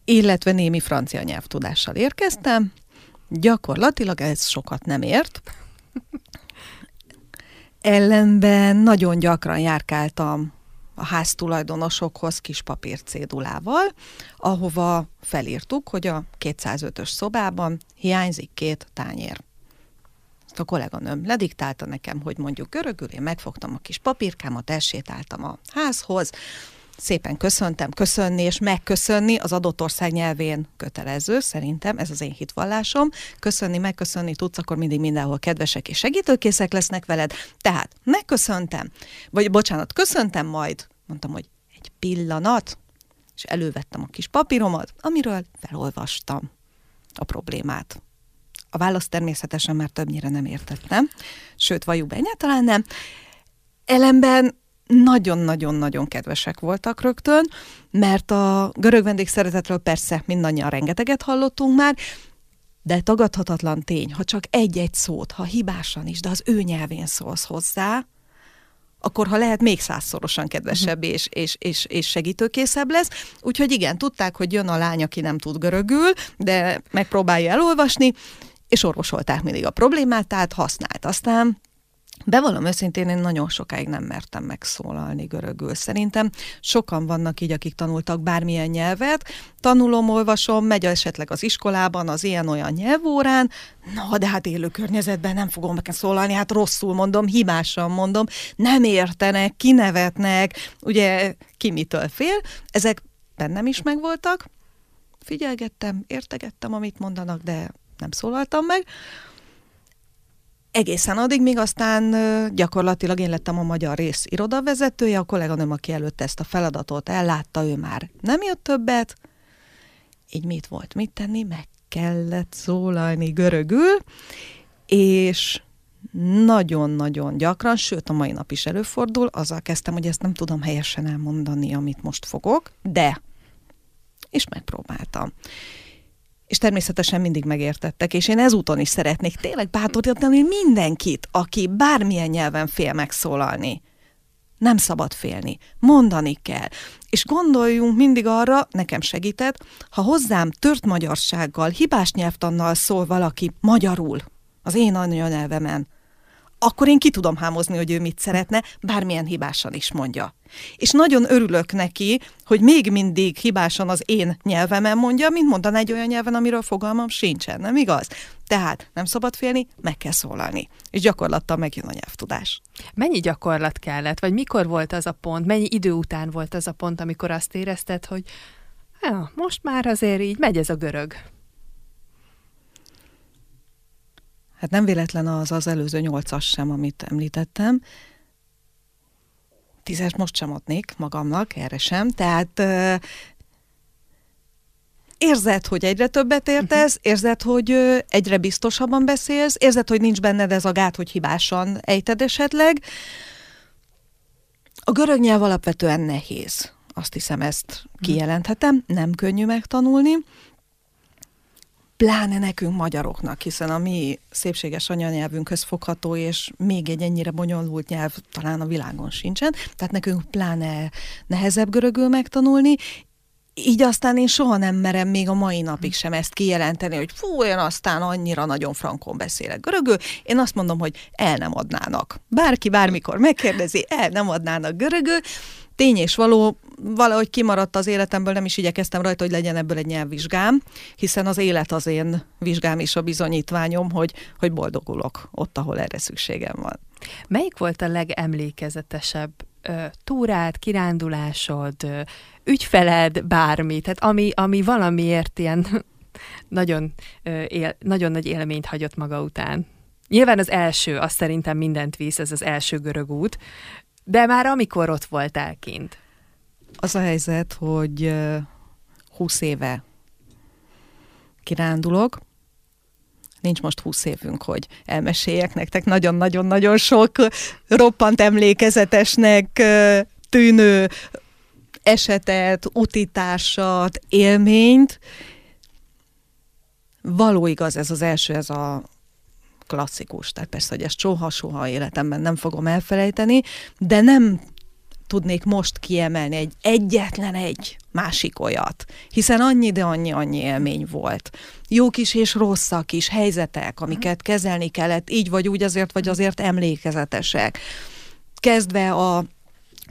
illetve némi francia nyelvtudással érkeztem. Gyakorlatilag ez sokat nem ért. Ellenben nagyon gyakran járkáltam a háztulajdonosokhoz kis papír cédulával, ahova felírtuk, hogy a 205-ös szobában hiányzik két tányér. Ezt a kolléganőm lediktálta nekem, hogy mondjuk görögül, én megfogtam a kis papírkámat, elsétáltam a házhoz, szépen köszöntem, köszönni és megköszönni az adott ország nyelvén kötelező, szerintem ez az én hitvallásom. Köszönni, megköszönni tudsz, akkor mindig mindenhol kedvesek és segítőkészek lesznek veled. Tehát megköszöntem, vagy bocsánat, köszöntem majd, mondtam, hogy egy pillanat, és elővettem a kis papíromat, amiről felolvastam a problémát. A választ természetesen már többnyire nem értettem, sőt, valljuk be, egyáltalán nem. Ellenben nagyon-nagyon-nagyon kedvesek voltak rögtön, mert a görög vendégszeretetről persze mindannyian rengeteget hallottunk már, de tagadhatatlan tény, ha csak egy-egy szót, ha hibásan is, de az ő nyelvén szólsz hozzá, akkor ha lehet, még százszorosan kedvesebb uh-huh. és, és, és, és segítőkészebb lesz. Úgyhogy igen, tudták, hogy jön a lány, aki nem tud görögül, de megpróbálja elolvasni, és orvosolták mindig a problémát, tehát használt. Aztán Bevallom őszintén, én nagyon sokáig nem mertem megszólalni görögül. Szerintem sokan vannak így, akik tanultak bármilyen nyelvet, tanulom, olvasom, megy esetleg az iskolában, az ilyen-olyan nyelvórán, na, de hát élő környezetben nem fogom meg szólalni, hát rosszul mondom, hibásan mondom, nem értenek, kinevetnek, ugye ki mitől fél, ezek bennem is megvoltak, figyelgettem, értegettem, amit mondanak, de nem szólaltam meg. Egészen addig, míg aztán gyakorlatilag én lettem a magyar rész irodavezetője, a kolléganőm, aki előtte ezt a feladatot ellátta, ő már nem jött többet, így mit volt mit tenni, meg kellett szólalni görögül, és nagyon-nagyon gyakran, sőt a mai nap is előfordul, azzal kezdtem, hogy ezt nem tudom helyesen elmondani, amit most fogok, de, és megpróbáltam és természetesen mindig megértettek, és én ezúton is szeretnék tényleg bátorítani mindenkit, aki bármilyen nyelven fél megszólalni. Nem szabad félni, mondani kell. És gondoljunk mindig arra, nekem segített, ha hozzám tört magyarsággal, hibás nyelvtannal szól valaki magyarul, az én anyanyelvemen, akkor én ki tudom hámozni, hogy ő mit szeretne, bármilyen hibásan is mondja. És nagyon örülök neki, hogy még mindig hibásan az én nyelvemen mondja, mint mondan egy olyan nyelven, amiről fogalmam sincsen, nem igaz? Tehát nem szabad félni, meg kell szólalni. És gyakorlattal megjön a nyelvtudás. Mennyi gyakorlat kellett, vagy mikor volt az a pont, mennyi idő után volt az a pont, amikor azt érezted, hogy ja, most már azért így megy ez a görög? Hát nem véletlen az az előző nyolcas sem, amit említettem. Tízes most sem adnék magamnak, erre sem. Tehát érzed, hogy egyre többet értesz, uh-huh. érzed, hogy egyre biztosabban beszélsz, érzed, hogy nincs benned ez a gát, hogy hibásan ejted esetleg. A görög nyelv alapvetően nehéz. Azt hiszem, ezt kijelenthetem. Nem könnyű megtanulni pláne nekünk magyaroknak, hiszen a mi szépséges anyanyelvünkhöz fogható, és még egy ennyire bonyolult nyelv talán a világon sincsen, tehát nekünk pláne nehezebb görögül megtanulni, így aztán én soha nem merem még a mai napig sem ezt kijelenteni, hogy fú, én aztán annyira nagyon frankon beszélek görögül. Én azt mondom, hogy el nem adnának. Bárki bármikor megkérdezi, el nem adnának görögül, tény és való, valahogy kimaradt az életemből, nem is igyekeztem rajta, hogy legyen ebből egy nyelvvizsgám, hiszen az élet az én vizsgám is a bizonyítványom, hogy, hogy boldogulok ott, ahol erre szükségem van. Melyik volt a legemlékezetesebb túrád, kirándulásod, ügyfeled, bármi, tehát ami, ami valamiért ilyen nagyon, él, nagyon nagy élményt hagyott maga után? Nyilván az első, azt szerintem mindent visz, ez az első görög út, de már amikor ott voltál kint? Az a helyzet, hogy 20 éve kirándulok, nincs most 20 évünk, hogy elmeséljek nektek nagyon-nagyon-nagyon sok roppant emlékezetesnek tűnő esetet, utitársat, élményt. Való igaz, ez az első, ez a klasszikus, tehát persze, hogy ezt soha-soha életemben nem fogom elfelejteni, de nem tudnék most kiemelni egy egyetlen egy másik olyat, hiszen annyi, de annyi, annyi élmény volt. Jók is és rosszak is helyzetek, amiket kezelni kellett, így vagy úgy azért, vagy azért emlékezetesek. Kezdve a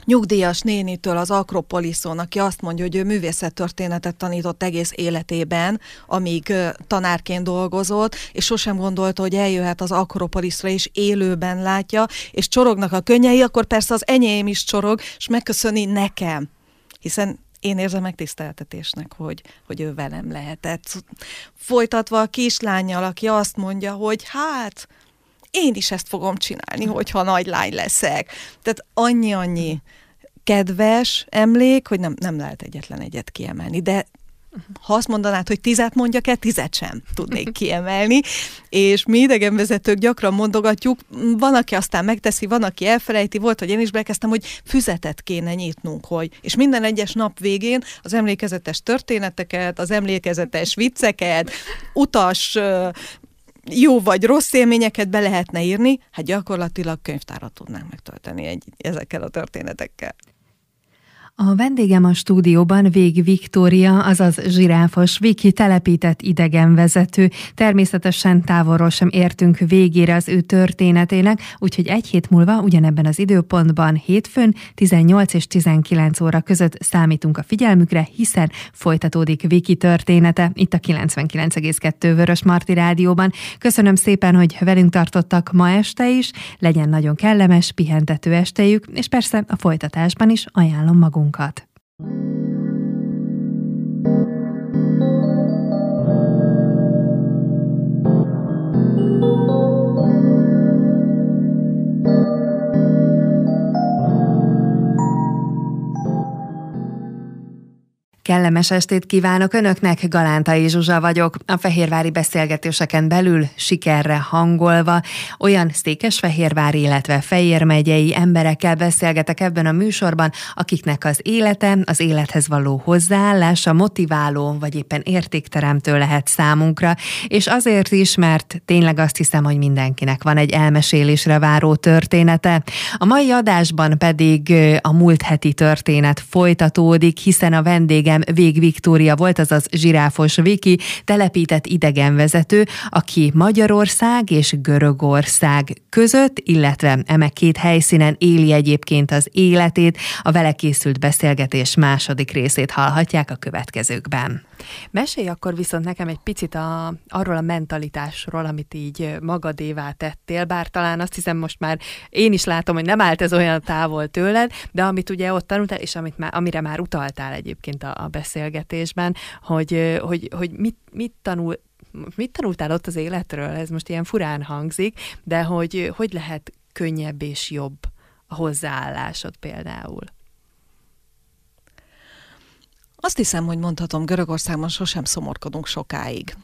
nyugdíjas nénitől az Akropoliszon, aki azt mondja, hogy ő művészettörténetet tanított egész életében, amíg tanárként dolgozott, és sosem gondolta, hogy eljöhet az Akropoliszra, és élőben látja, és csorognak a könnyei, akkor persze az enyém is csorog, és megköszöni nekem. Hiszen én érzem megtiszteltetésnek, hogy, hogy ő velem lehetett. Folytatva a kislányjal, aki azt mondja, hogy hát, én is ezt fogom csinálni, hogyha nagy lány leszek. Tehát annyi-annyi kedves emlék, hogy nem, nem lehet egyetlen egyet kiemelni, de ha azt mondanád, hogy tizet mondjak el, tizet sem tudnék kiemelni, és mi idegenvezetők gyakran mondogatjuk, van, aki aztán megteszi, van, aki elfelejti, volt, hogy én is bekezdtem, hogy füzetet kéne nyitnunk, hogy, és minden egyes nap végén az emlékezetes történeteket, az emlékezetes vicceket, utas jó vagy rossz élményeket be lehetne írni, hát gyakorlatilag könyvtárat tudnánk megtölteni egy, ezekkel a történetekkel. A vendégem a stúdióban Vég Viktória, azaz zsiráfos Viki telepített idegenvezető. Természetesen távolról sem értünk végére az ő történetének, úgyhogy egy hét múlva ugyanebben az időpontban hétfőn 18 és 19 óra között számítunk a figyelmükre, hiszen folytatódik Viki története itt a 99,2 Vörös Marti Rádióban. Köszönöm szépen, hogy velünk tartottak ma este is, legyen nagyon kellemes, pihentető estejük, és persze a folytatásban is ajánlom magunk magunkat. Kellemes estét kívánok Önöknek, Galántai Zsuzsa vagyok. A fehérvári beszélgetéseken belül sikerre hangolva olyan székesfehérvári, illetve Fejér megyei emberekkel beszélgetek ebben a műsorban, akiknek az élete, az élethez való hozzáállása motiváló, vagy éppen értékteremtő lehet számunkra, és azért is, mert tényleg azt hiszem, hogy mindenkinek van egy elmesélésre váró története. A mai adásban pedig a múlt heti történet folytatódik, hiszen a vendégem vendégem Vég Viktória volt, azaz Zsiráfos Viki, telepített idegenvezető, aki Magyarország és Görögország között, illetve eme két helyszínen éli egyébként az életét. A vele készült beszélgetés második részét hallhatják a következőkben. Mesélj akkor viszont nekem egy picit a, arról a mentalitásról, amit így magadévá tettél, bár talán azt hiszem most már én is látom, hogy nem állt ez olyan távol tőled, de amit ugye ott tanultál, és amit már, amire már utaltál egyébként a, a beszélgetésben, hogy, hogy, hogy mit, mit tanul, mit tanultál ott az életről? Ez most ilyen furán hangzik, de hogy hogy lehet könnyebb és jobb a hozzáállásod például? Azt hiszem, hogy mondhatom, Görögországban sosem szomorkodunk sokáig.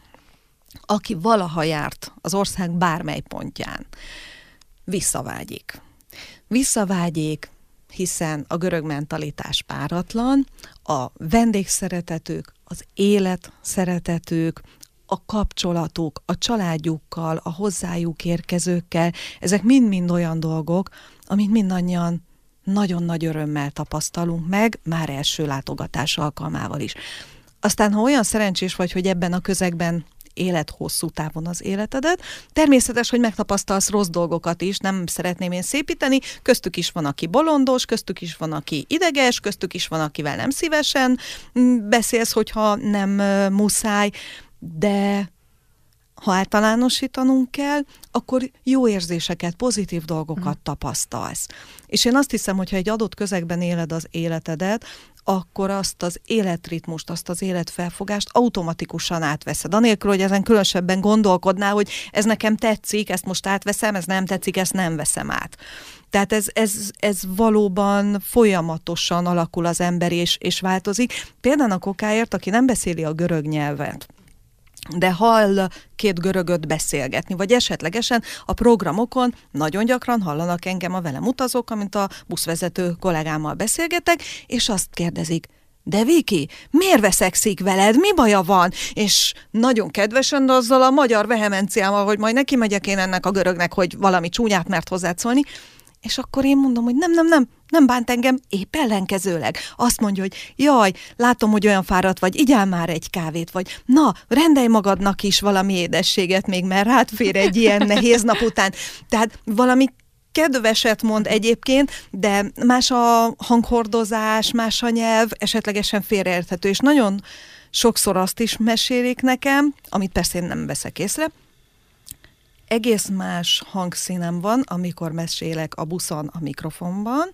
Aki valaha járt az ország bármely pontján, visszavágyik. Visszavágyik, hiszen a görög mentalitás páratlan, a vendégszeretetők, az élet szeretetők, a kapcsolatuk, a családjukkal, a hozzájuk érkezőkkel, ezek mind-mind olyan dolgok, amit mindannyian nagyon nagy örömmel tapasztalunk meg, már első látogatás alkalmával is. Aztán, ha olyan szerencsés vagy, hogy ebben a közegben élet hosszú távon az életedet. Természetes, hogy megtapasztalsz rossz dolgokat is, nem szeretném én szépíteni, köztük is van, aki bolondos, köztük is van, aki ideges, köztük is van, akivel nem szívesen mm, beszélsz, hogyha nem muszáj, de ha általánosítanunk kell, akkor jó érzéseket, pozitív dolgokat mm. tapasztalsz. És én azt hiszem, hogyha egy adott közegben éled az életedet, akkor azt az életritmust, azt az életfelfogást automatikusan átveszed. Anélkül, hogy ezen különösebben gondolkodnál, hogy ez nekem tetszik, ezt most átveszem, ez nem tetszik, ezt nem veszem át. Tehát ez, ez, ez valóban folyamatosan alakul az ember és, és változik. Például a kokáért, aki nem beszéli a görög nyelvet, de hall két görögöt beszélgetni, vagy esetlegesen a programokon nagyon gyakran hallanak engem a velem utazók, amint a buszvezető kollégámmal beszélgetek, és azt kérdezik, de Viki, miért veszekszik veled? Mi baja van? És nagyon kedvesen, de azzal a magyar vehemenciával, hogy majd neki megyek én ennek a görögnek, hogy valami csúnyát mert hozzászólni, és akkor én mondom, hogy nem, nem, nem, nem bánt engem, épp ellenkezőleg. Azt mondja, hogy jaj, látom, hogy olyan fáradt vagy, igyál már egy kávét, vagy na, rendelj magadnak is valami édességet még, mert rád fér egy ilyen nehéz nap után. Tehát valami kedveset mond egyébként, de más a hanghordozás, más a nyelv, esetlegesen félreérthető, és nagyon sokszor azt is mesélik nekem, amit persze én nem veszek észre, egész más hangszínem van, amikor mesélek a buszon a mikrofonban,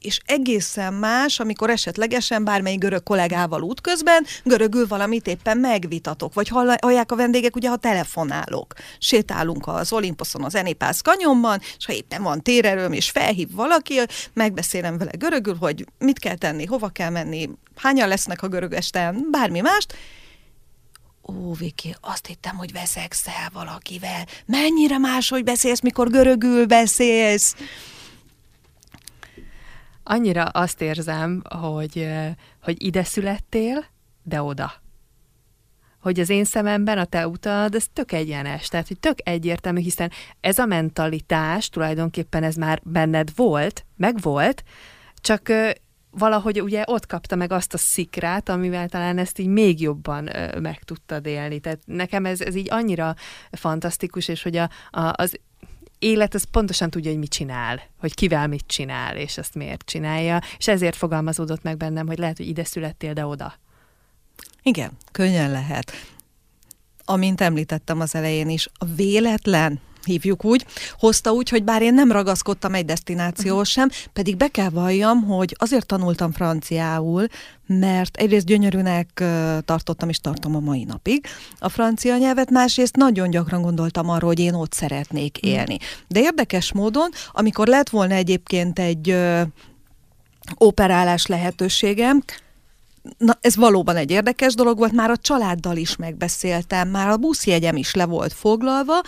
és egészen más, amikor esetlegesen bármelyik görög kollégával útközben görögül valamit éppen megvitatok, vagy hallják a vendégek, ugye, ha telefonálok. Sétálunk az Olimposzon az Enipász kanyomban, és ha éppen van térerőm, és felhív valaki, megbeszélem vele görögül, hogy mit kell tenni, hova kell menni, hányan lesznek a görög bármi mást, Ó, Viki, azt hittem, hogy veszekszel valakivel. Mennyire máshogy beszélsz, mikor görögül beszélsz? annyira azt érzem, hogy, hogy ide születtél, de oda. Hogy az én szememben a te utad, ez tök egyenes, tehát hogy tök egyértelmű, hiszen ez a mentalitás, tulajdonképpen ez már benned volt, meg volt, csak valahogy ugye ott kapta meg azt a szikrát, amivel talán ezt így még jobban ö, meg tudtad élni. Tehát nekem ez, ez így annyira fantasztikus, és hogy a, a, az élet az pontosan tudja, hogy mit csinál, hogy kivel mit csinál, és ezt miért csinálja, és ezért fogalmazódott meg bennem, hogy lehet, hogy ide születtél, de oda. Igen, könnyen lehet. Amint említettem az elején is, a véletlen hívjuk úgy, hozta úgy, hogy bár én nem ragaszkodtam egy destinációhoz sem, pedig be kell valljam, hogy azért tanultam franciául, mert egyrészt gyönyörűnek tartottam, és tartom a mai napig a francia nyelvet, másrészt nagyon gyakran gondoltam arra, hogy én ott szeretnék mhm. élni. De érdekes módon, amikor lett volna egyébként egy ö, operálás lehetőségem, Na, ez valóban egy érdekes dolog volt, már a családdal is megbeszéltem, már a buszjegyem is le volt foglalva,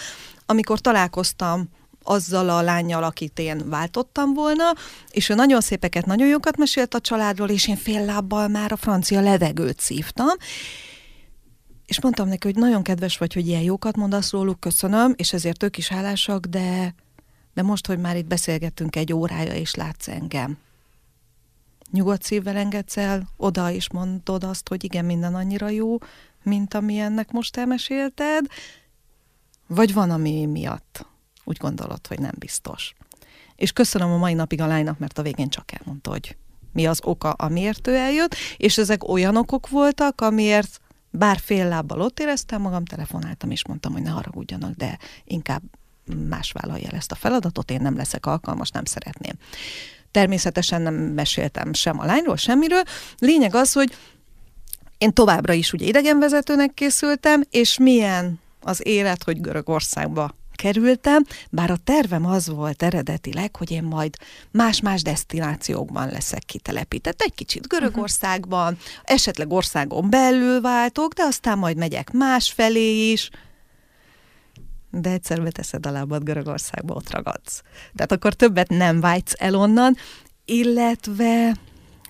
amikor találkoztam azzal a lányjal, akit én váltottam volna, és ő nagyon szépeket, nagyon jókat mesélt a családról, és én fél lábbal már a francia levegőt szívtam, és mondtam neki, hogy nagyon kedves vagy, hogy ilyen jókat mondasz róluk, köszönöm, és ezért ők is hálásak, de, de most, hogy már itt beszélgettünk egy órája, és látsz engem. Nyugodt szívvel engedsz el oda, és mondod azt, hogy igen, minden annyira jó, mint ami ennek most elmesélted, vagy van, ami miatt úgy gondolod, hogy nem biztos. És köszönöm a mai napig a lánynak, mert a végén csak elmondta, hogy mi az oka, amiért ő eljött, és ezek olyan okok voltak, amiért bár fél lábbal ott éreztem magam, telefonáltam, és mondtam, hogy ne haragudjanak, de inkább más vállalja el ezt a feladatot, én nem leszek alkalmas, nem szeretném. Természetesen nem meséltem sem a lányról, semmiről. Lényeg az, hogy én továbbra is ugye idegenvezetőnek készültem, és milyen az élet, hogy Görögországba kerültem, bár a tervem az volt eredetileg, hogy én majd más-más destinációkban leszek kitelepített. Egy kicsit Görögországban, esetleg országon belül váltok, de aztán majd megyek más felé is. De egyszer beteszed a lábad Görögországba, ott ragadsz. Tehát akkor többet nem vágysz el onnan, illetve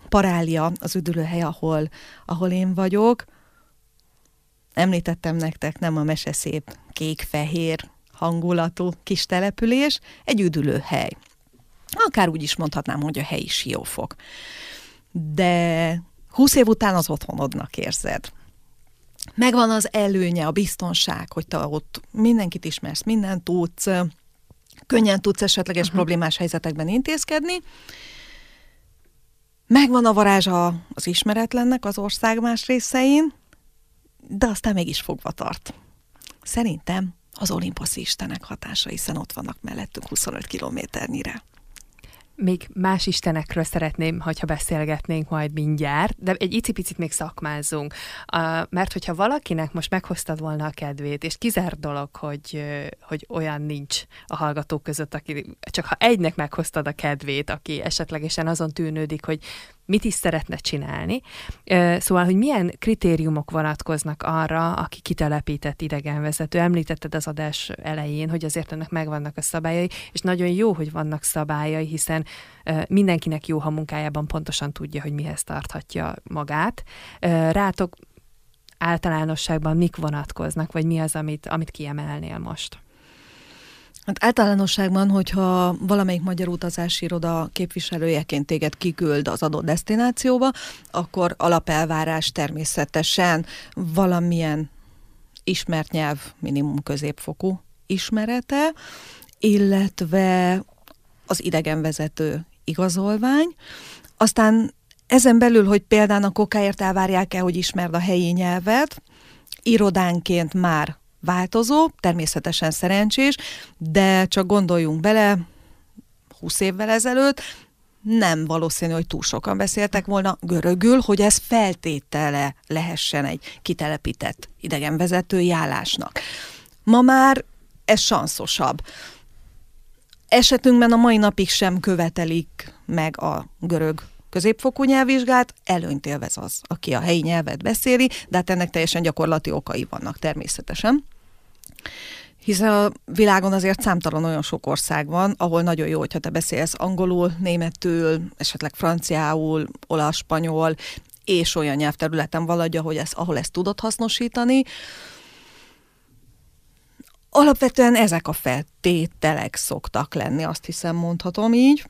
Parália az üdülőhely, ahol, ahol én vagyok, Említettem nektek, nem a meseszép kék-fehér hangulatú kis település, egy üdülőhely. Akár úgy is mondhatnám, hogy a helyi siófok. De húsz év után az otthonodnak érzed. Megvan az előnye, a biztonság, hogy te ott mindenkit ismersz, mindent tudsz, könnyen tudsz esetleges uh-huh. problémás helyzetekben intézkedni. Megvan a varázsa az ismeretlennek az ország más részein, de aztán mégis fogva tart. Szerintem az olimposzi istenek hatása, hiszen ott vannak mellettünk 25 kilométernyire. Még más istenekről szeretném, hogyha beszélgetnénk majd mindjárt, de egy icipicit még szakmázzunk. Mert hogyha valakinek most meghoztad volna a kedvét, és kizár dolog, hogy, hogy olyan nincs a hallgatók között, aki csak ha egynek meghoztad a kedvét, aki esetlegesen azon tűnődik, hogy mit is szeretne csinálni. Szóval, hogy milyen kritériumok vonatkoznak arra, aki kitelepített idegenvezető. Említetted az adás elején, hogy azért ennek megvannak a szabályai, és nagyon jó, hogy vannak szabályai, hiszen mindenkinek jó, ha munkájában pontosan tudja, hogy mihez tarthatja magát. Rátok általánosságban mik vonatkoznak, vagy mi az, amit, amit kiemelnél most? Hát általánosságban, hogyha valamelyik magyar utazási iroda képviselőjeként téged kiküld az adott destinációba, akkor alapelvárás természetesen valamilyen ismert nyelv minimum középfokú ismerete, illetve az idegenvezető igazolvány, aztán ezen belül, hogy például a kokáért elvárják el, hogy ismerd a helyi nyelvet, irodánként már változó, természetesen szerencsés, de csak gondoljunk bele, 20 évvel ezelőtt nem valószínű, hogy túl sokan beszéltek volna görögül, hogy ez feltétele lehessen egy kitelepített idegenvezetői állásnak. Ma már ez sanszosabb. Esetünkben a mai napig sem követelik meg a görög középfokú nyelvvizsgát, előnyt élvez az, aki a helyi nyelvet beszéli, de hát ennek teljesen gyakorlati okai vannak természetesen. Hiszen a világon azért számtalan olyan sok ország van, ahol nagyon jó, hogyha te beszélsz angolul, németül, esetleg franciául, olasz, spanyol, és olyan nyelvterületen valagy, hogy ezt, ahol ezt tudod hasznosítani. Alapvetően ezek a feltételek szoktak lenni, azt hiszem mondhatom így.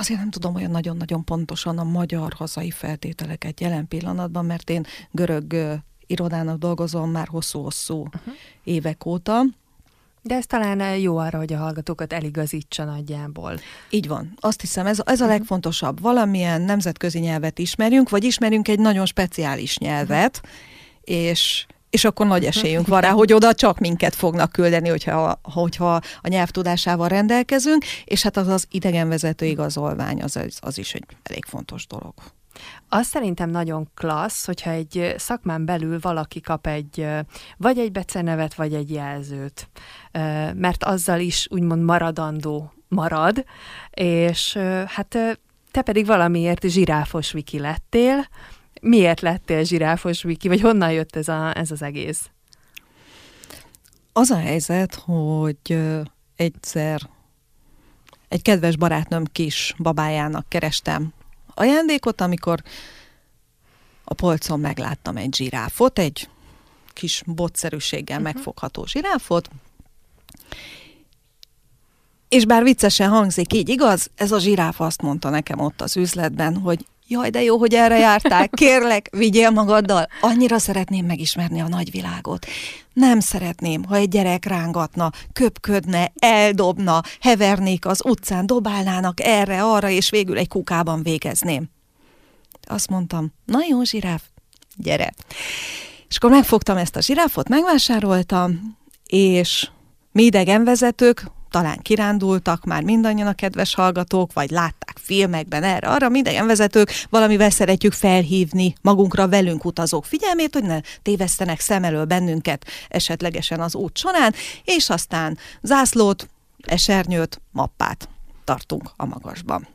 Azért nem tudom olyan nagyon-nagyon pontosan a magyar hazai feltételeket jelen pillanatban, mert én görög irodának dolgozom már hosszú-hosszú uh-huh. évek óta. De ez talán jó arra, hogy a hallgatókat eligazítsa nagyjából. Így van. Azt hiszem, ez, ez a mhm. legfontosabb. Valamilyen nemzetközi nyelvet ismerjünk, vagy ismerünk egy nagyon speciális nyelvet, uh-huh. és és akkor nagy esélyünk van rá, hogy oda csak minket fognak küldeni, hogyha, hogyha a nyelvtudásával rendelkezünk, és hát az az idegenvezető igazolvány, az, az is egy elég fontos dolog. Az szerintem nagyon klassz, hogyha egy szakmán belül valaki kap egy, vagy egy becenevet, vagy egy jelzőt, mert azzal is úgymond maradandó marad, és hát te pedig valamiért zsiráfos viki lettél, miért lettél zsiráfos Viki, vagy honnan jött ez, a, ez az egész? Az a helyzet, hogy egyszer egy kedves barátnőm kis babájának kerestem ajándékot, amikor a polcon megláttam egy zsiráfot, egy kis botszerűséggel uh-huh. megfogható zsiráfot, és bár viccesen hangzik, így igaz, ez a zsiráf azt mondta nekem ott az üzletben, hogy jaj, de jó, hogy erre jártál, kérlek, vigyél magaddal. Annyira szeretném megismerni a nagyvilágot. Nem szeretném, ha egy gyerek rángatna, köpködne, eldobna, hevernék az utcán, dobálnának erre, arra, és végül egy kukában végezném. Azt mondtam, na jó, zsiráf, gyere. És akkor megfogtam ezt a zsiráfot, megvásároltam, és mi idegenvezetők talán kirándultak már mindannyian a kedves hallgatók, vagy látták filmekben erre, arra minden vezetők valamivel szeretjük felhívni magunkra velünk utazók figyelmét, hogy ne tévesztenek szem elől bennünket esetlegesen az út során, és aztán zászlót, esernyőt, mappát tartunk a magasban.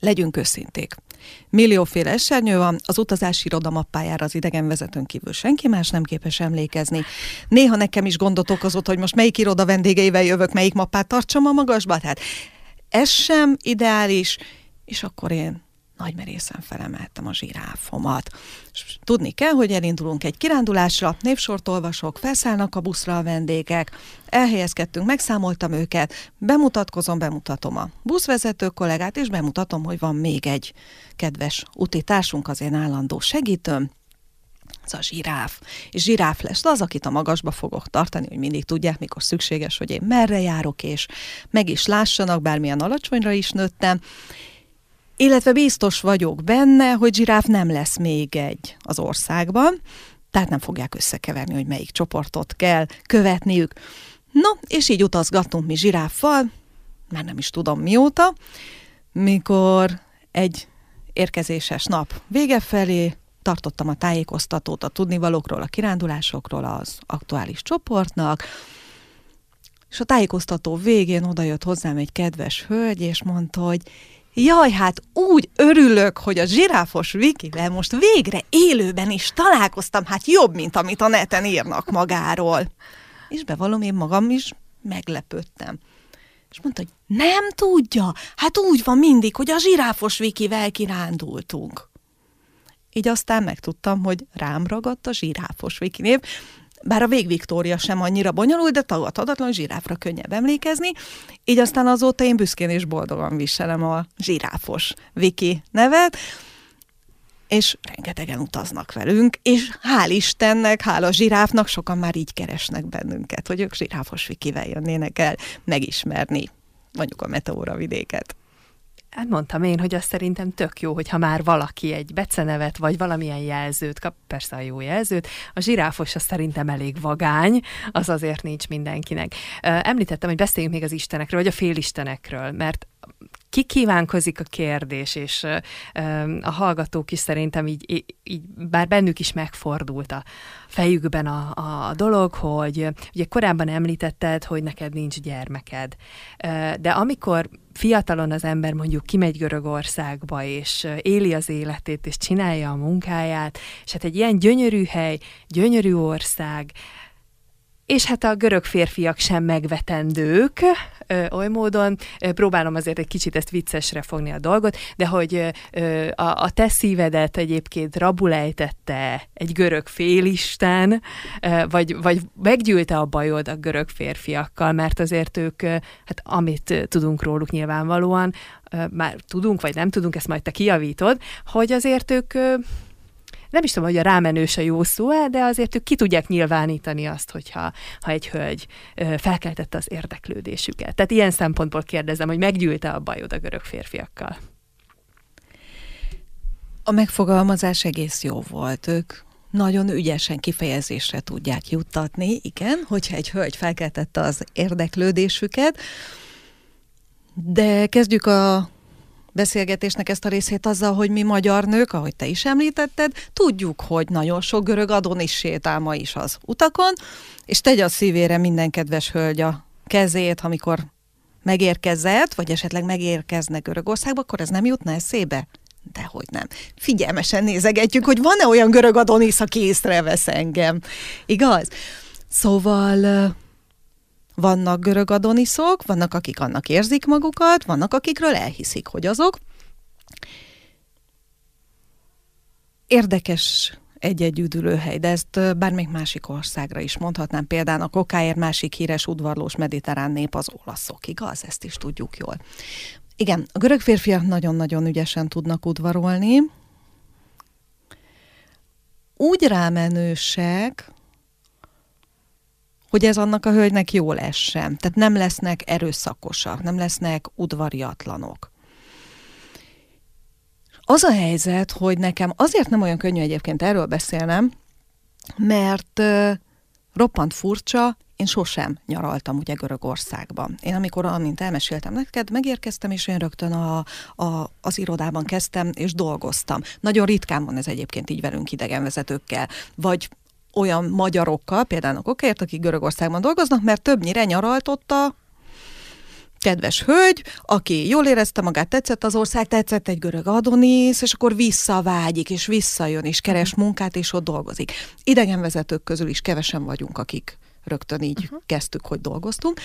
Legyünk őszinték. Millióféle esernyő van, az utazási iroda mappájára az idegenvezetőn kívül senki más nem képes emlékezni. Néha nekem is gondot okozott, hogy most melyik iroda vendégeivel jövök, melyik mappát tartsam a magasba. Tehát ez sem ideális, és akkor én nagy merészen felemeltem a zsiráfomat. És tudni kell, hogy elindulunk egy kirándulásra, névsort olvasok, felszállnak a buszra a vendégek, elhelyezkedtünk, megszámoltam őket, bemutatkozom, bemutatom a buszvezető kollégát, és bemutatom, hogy van még egy kedves utitársunk, az én állandó segítőm, ez a zsiráf. És zsiráf lesz az, akit a magasba fogok tartani, hogy mindig tudják, mikor szükséges, hogy én merre járok, és meg is lássanak, bármilyen alacsonyra is nőttem. Illetve biztos vagyok benne, hogy zsiráf nem lesz még egy az országban, tehát nem fogják összekeverni, hogy melyik csoportot kell követniük. No, és így utazgattunk mi zsiráffal, már nem is tudom mióta, mikor egy érkezéses nap vége felé tartottam a tájékoztatót a tudnivalókról, a kirándulásokról az aktuális csoportnak, és a tájékoztató végén odajött hozzám egy kedves hölgy, és mondta, hogy Jaj, hát úgy örülök, hogy a zsiráfos Vikivel most végre élőben is találkoztam, hát jobb, mint amit a neten írnak magáról. És bevallom, én magam is meglepődtem. És mondta, hogy nem tudja, hát úgy van mindig, hogy a zsiráfos Vikivel kirándultunk. Így aztán megtudtam, hogy rám ragadt a zsiráfos Viki név, bár a Vég Viktória sem annyira bonyolult, de tagadhatatlan zsiráfra könnyebb emlékezni, így aztán azóta én büszkén és boldogan viselem a zsiráfos Viki nevet, és rengetegen utaznak velünk, és hál' Istennek, a zsiráfnak sokan már így keresnek bennünket, hogy ők zsiráfos vikivel jönnének el megismerni mondjuk a meteóra vidéket. Hát mondtam én, hogy azt szerintem tök jó, hogyha már valaki egy becenevet, vagy valamilyen jelzőt kap, persze a jó jelzőt, a zsiráfos az szerintem elég vagány, az azért nincs mindenkinek. Említettem, hogy beszéljünk még az istenekről, vagy a félistenekről, mert kikívánkozik a kérdés, és a hallgatók is szerintem így, így bár bennük is megfordult a fejükben a, a dolog, hogy ugye korábban említetted, hogy neked nincs gyermeked, de amikor fiatalon az ember mondjuk kimegy Görögországba, és éli az életét, és csinálja a munkáját, és hát egy ilyen gyönyörű hely, gyönyörű ország, és hát a görög férfiak sem megvetendők, ö, oly módon. Ö, próbálom azért egy kicsit ezt viccesre fogni a dolgot, de hogy ö, a, a te szívedet egyébként rabulejtette egy görög félisten, ö, vagy, vagy meggyűlte a bajod a görög férfiakkal, mert azért ők, ö, hát amit tudunk róluk nyilvánvalóan, ö, már tudunk, vagy nem tudunk, ezt majd te kijavítod, hogy azért ők nem is tudom, hogy a rámenős a jó szó de azért ők ki tudják nyilvánítani azt, hogyha ha egy hölgy felkeltette az érdeklődésüket. Tehát ilyen szempontból kérdezem, hogy meggyűlte a bajod a görög férfiakkal. A megfogalmazás egész jó volt. Ők nagyon ügyesen kifejezésre tudják juttatni, igen, hogyha egy hölgy felkeltette az érdeklődésüket, de kezdjük a beszélgetésnek ezt a részét azzal, hogy mi magyar nők, ahogy te is említetted, tudjuk, hogy nagyon sok görög adon is sétál ma is az utakon, és tegye a szívére minden kedves hölgy a kezét, amikor megérkezett, vagy esetleg megérkezne Görögországba, akkor ez nem jutna eszébe? Dehogy nem. Figyelmesen nézegetjük, hogy van-e olyan görög Adonis, aki észrevesz engem. Igaz? Szóval vannak görög adoniszok, vannak akik annak érzik magukat, vannak akikről elhiszik, hogy azok. Érdekes egy-egy üdülőhely, de ezt bármelyik másik országra is mondhatnám. Például a kokáért másik híres udvarlós mediterrán nép az olaszok, igaz? Ezt is tudjuk jól. Igen, a görög férfiak nagyon-nagyon ügyesen tudnak udvarolni. Úgy rámenősek, hogy ez annak a hölgynek jól essen. Tehát nem lesznek erőszakosak, nem lesznek udvariatlanok. Az a helyzet, hogy nekem azért nem olyan könnyű egyébként erről beszélnem, mert uh, roppant furcsa, én sosem nyaraltam ugye Görögországban. Én amikor, amint elmeséltem neked, megérkeztem, és én rögtön a, a, az irodában kezdtem, és dolgoztam. Nagyon ritkán van ez egyébként így velünk idegenvezetőkkel, vagy olyan magyarokkal, például a akik Görögországban dolgoznak, mert többnyire nyaraltotta kedves hölgy, aki jól érezte magát, tetszett az ország, tetszett egy görög adonis, és akkor visszavágyik, és visszajön, és keres mhm. munkát, és ott dolgozik. Idegenvezetők közül is kevesen vagyunk, akik rögtön így uh-huh. kezdtük, hogy dolgoztunk.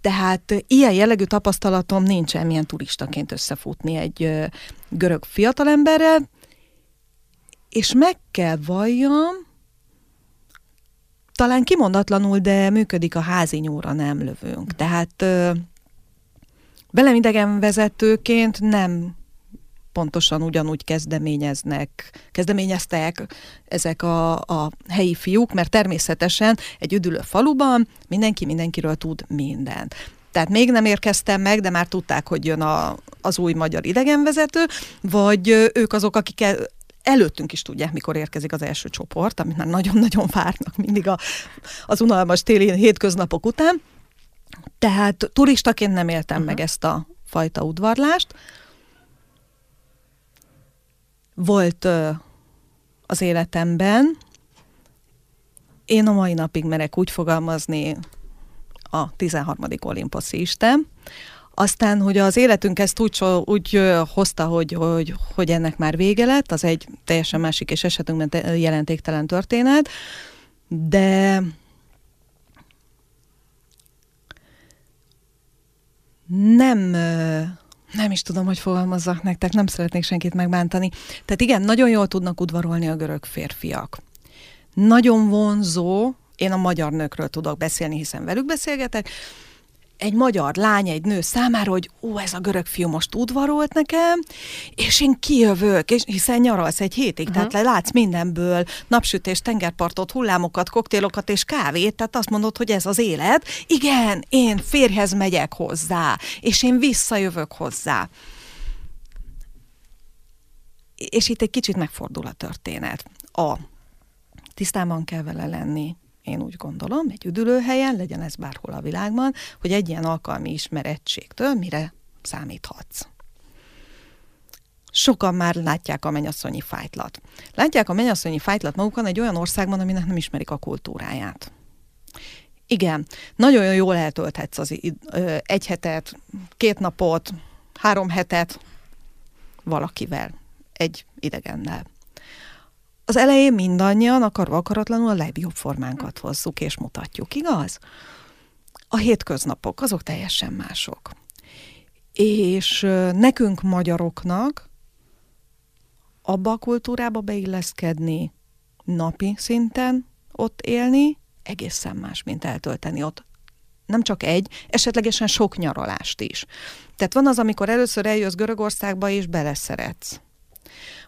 Tehát ilyen jellegű tapasztalatom nincsen, milyen turistaként összefutni egy görög fiatalemberrel, és meg kell valljam, talán kimondatlanul, de működik a házi nyúra, nem lövünk. Tehát velem idegen vezetőként nem pontosan ugyanúgy kezdeményeznek, kezdeményeztek ezek a, a helyi fiúk, mert természetesen egy üdülő faluban mindenki mindenkiről tud mindent. Tehát még nem érkeztem meg, de már tudták, hogy jön a, az új magyar idegenvezető, vagy ők azok, akik előttünk is tudják, mikor érkezik az első csoport, amit már nagyon-nagyon várnak mindig a, az unalmas téli hétköznapok után. Tehát turistaként nem éltem uh-huh. meg ezt a fajta udvarlást. Volt ö, az életemben, én a mai napig merek úgy fogalmazni, a 13. olimposzi Isten, aztán, hogy az életünk ezt úgy, úgy hozta, hogy, hogy, hogy ennek már vége lett, az egy teljesen másik és esetünkben jelentéktelen történet, de nem nem is tudom, hogy fogalmazzak nektek, nem szeretnék senkit megbántani. Tehát igen, nagyon jól tudnak udvarolni a görög férfiak. Nagyon vonzó, én a magyar nőkről tudok beszélni, hiszen velük beszélgetek, egy magyar lány, egy nő számára, hogy ó, ez a görög fiú most udvarolt nekem, és én kijövök, és hiszen nyaralsz egy hétig, uh-huh. tehát látsz mindenből napsütés, tengerpartot, hullámokat, koktélokat és kávét, tehát azt mondod, hogy ez az élet. Igen, én férhez megyek hozzá, és én visszajövök hozzá. És itt egy kicsit megfordul a történet. A tisztában kell vele lenni, én úgy gondolom, egy üdülőhelyen, legyen ez bárhol a világban, hogy egy ilyen alkalmi ismerettségtől mire számíthatsz. Sokan már látják a mennyasszonyi fájtlat. Látják a mennyasszonyi fájtlat magukon egy olyan országban, aminek nem ismerik a kultúráját. Igen, nagyon jól eltölthetsz az egy hetet, két napot, három hetet valakivel, egy idegennel az elején mindannyian akarva akaratlanul a legjobb formánkat hozzuk és mutatjuk, igaz? A hétköznapok, azok teljesen mások. És nekünk magyaroknak abba a kultúrába beilleszkedni, napi szinten ott élni, egészen más, mint eltölteni ott nem csak egy, esetlegesen sok nyaralást is. Tehát van az, amikor először eljössz Görögországba, és beleszeretsz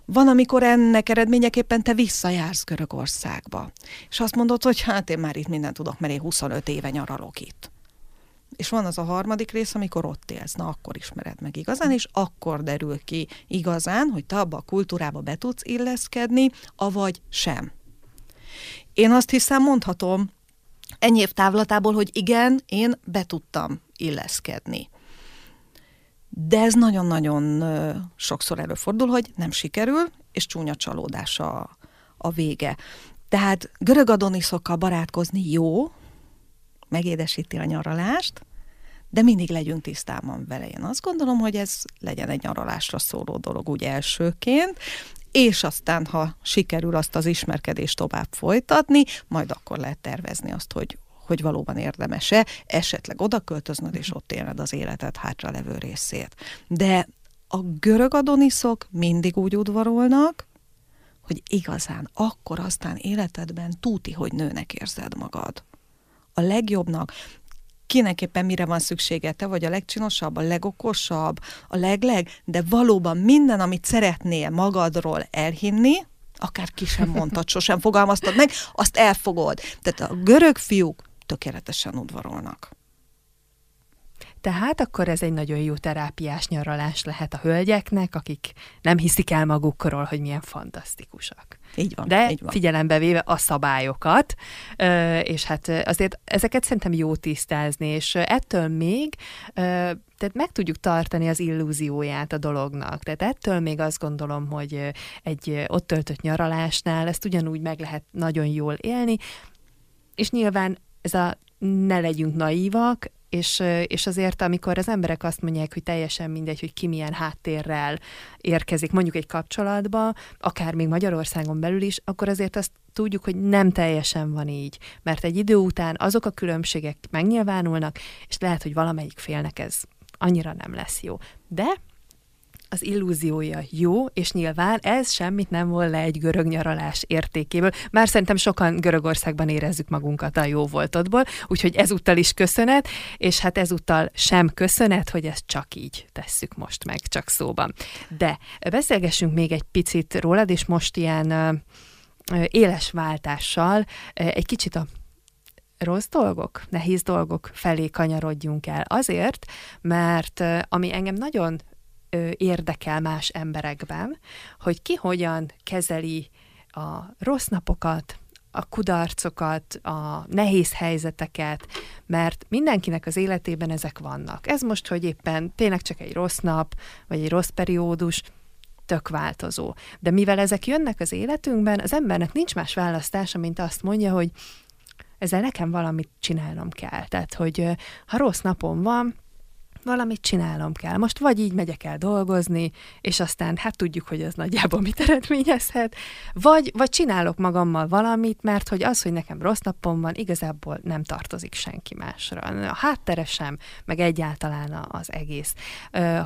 van, amikor ennek eredményeképpen te visszajársz Görögországba, és azt mondod, hogy hát én már itt mindent tudok, mert én 25 éve nyaralok itt. És van az a harmadik rész, amikor ott élsz, na akkor ismered meg igazán, és akkor derül ki igazán, hogy te abba a kultúrába be tudsz illeszkedni, avagy sem. Én azt hiszem, mondhatom ennyi év távlatából, hogy igen, én be tudtam illeszkedni. De ez nagyon-nagyon sokszor előfordul, hogy nem sikerül, és csúnya csalódás a, a vége. Tehát görög adoniszokkal barátkozni jó, megédesíti a nyaralást, de mindig legyünk tisztában vele. Én azt gondolom, hogy ez legyen egy nyaralásra szóló dolog úgy elsőként, és aztán, ha sikerül azt az ismerkedést tovább folytatni, majd akkor lehet tervezni azt, hogy hogy valóban érdemese esetleg oda költöznöd, és ott élned az életed hátra levő részét. De a görög adoniszok mindig úgy udvarolnak, hogy igazán akkor aztán életedben túti, hogy nőnek érzed magad. A legjobbnak, kinek éppen mire van szüksége, te vagy a legcsinosabb, a legokosabb, a legleg, de valóban minden, amit szeretnél magadról elhinni, akár ki sem mondtad, sosem fogalmaztad meg, azt elfogod. Tehát a görög fiúk tökéletesen udvarolnak. Tehát akkor ez egy nagyon jó terápiás nyaralás lehet a hölgyeknek, akik nem hiszik el magukról, hogy milyen fantasztikusak. Így van. De így van. figyelembe véve a szabályokat, és hát azért ezeket szerintem jó tisztázni, és ettől még tehát meg tudjuk tartani az illúzióját a dolognak. Tehát ettől még azt gondolom, hogy egy ott töltött nyaralásnál ezt ugyanúgy meg lehet nagyon jól élni, és nyilván ez a ne legyünk naívak, és, és azért, amikor az emberek azt mondják, hogy teljesen mindegy, hogy ki milyen háttérrel érkezik mondjuk egy kapcsolatba, akár még Magyarországon belül is, akkor azért azt tudjuk, hogy nem teljesen van így, mert egy idő után azok a különbségek megnyilvánulnak, és lehet, hogy valamelyik félnek ez annyira nem lesz jó. De az illúziója jó, és nyilván ez semmit nem vol le egy görög nyaralás értékéből. Már szerintem sokan Görögországban érezzük magunkat a jó voltodból, úgyhogy ezúttal is köszönet, és hát ezúttal sem köszönet, hogy ezt csak így tesszük most meg, csak szóban. De beszélgessünk még egy picit rólad, és most ilyen éles váltással egy kicsit a rossz dolgok, nehéz dolgok felé kanyarodjunk el. Azért, mert ami engem nagyon érdekel más emberekben, hogy ki hogyan kezeli a rossz napokat, a kudarcokat, a nehéz helyzeteket, mert mindenkinek az életében ezek vannak. Ez most, hogy éppen tényleg csak egy rossz nap, vagy egy rossz periódus, tök változó. De mivel ezek jönnek az életünkben, az embernek nincs más választása, mint azt mondja, hogy ezzel nekem valamit csinálnom kell. Tehát, hogy ha rossz napom van, valamit csinálnom kell. Most vagy így megyek el dolgozni, és aztán hát tudjuk, hogy ez nagyjából mit eredményezhet, vagy, vagy csinálok magammal valamit, mert hogy az, hogy nekem rossz napom van, igazából nem tartozik senki másra. A háttere sem, meg egyáltalán az egész.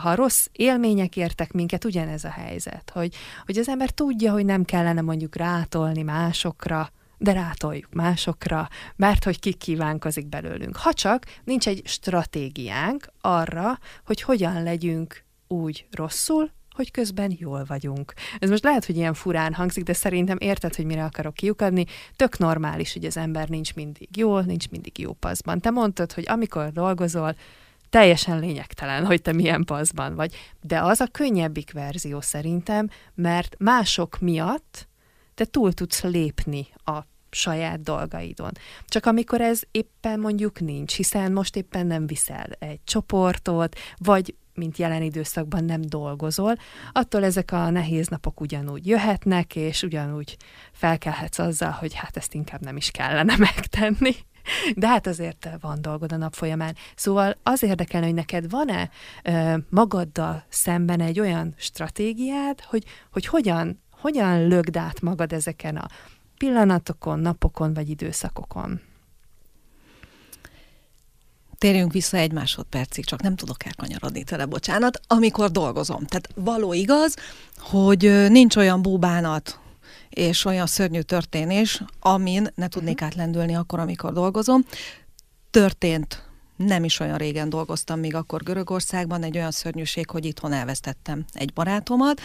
Ha rossz élmények értek minket, ugyanez a helyzet, hogy, hogy az ember tudja, hogy nem kellene mondjuk rátolni másokra, de rátoljuk másokra, mert hogy ki kívánkozik belőlünk. Ha csak nincs egy stratégiánk arra, hogy hogyan legyünk úgy rosszul, hogy közben jól vagyunk. Ez most lehet, hogy ilyen furán hangzik, de szerintem érted, hogy mire akarok kiukadni. Tök normális, hogy az ember nincs mindig jól, nincs mindig jó paszban. Te mondtad, hogy amikor dolgozol, teljesen lényegtelen, hogy te milyen paszban vagy. De az a könnyebbik verzió szerintem, mert mások miatt te túl tudsz lépni a saját dolgaidon. Csak amikor ez éppen mondjuk nincs, hiszen most éppen nem viszel egy csoportot, vagy mint jelen időszakban nem dolgozol, attól ezek a nehéz napok ugyanúgy jöhetnek, és ugyanúgy felkelhetsz azzal, hogy hát ezt inkább nem is kellene megtenni. De hát azért van dolgod a nap folyamán. Szóval az érdekel, hogy neked van-e magaddal szemben egy olyan stratégiád, hogy, hogy hogyan, hogyan lögd át magad ezeken a pillanatokon, napokon vagy időszakokon? Térjünk vissza egy másodpercig, csak nem tudok elkanyarodni tele, bocsánat, amikor dolgozom. Tehát való igaz, hogy nincs olyan búbánat, és olyan szörnyű történés, amin ne tudnék mhm. átlendülni akkor, amikor dolgozom. Történt nem is olyan régen dolgoztam még akkor Görögországban, egy olyan szörnyűség, hogy itthon elvesztettem egy barátomat,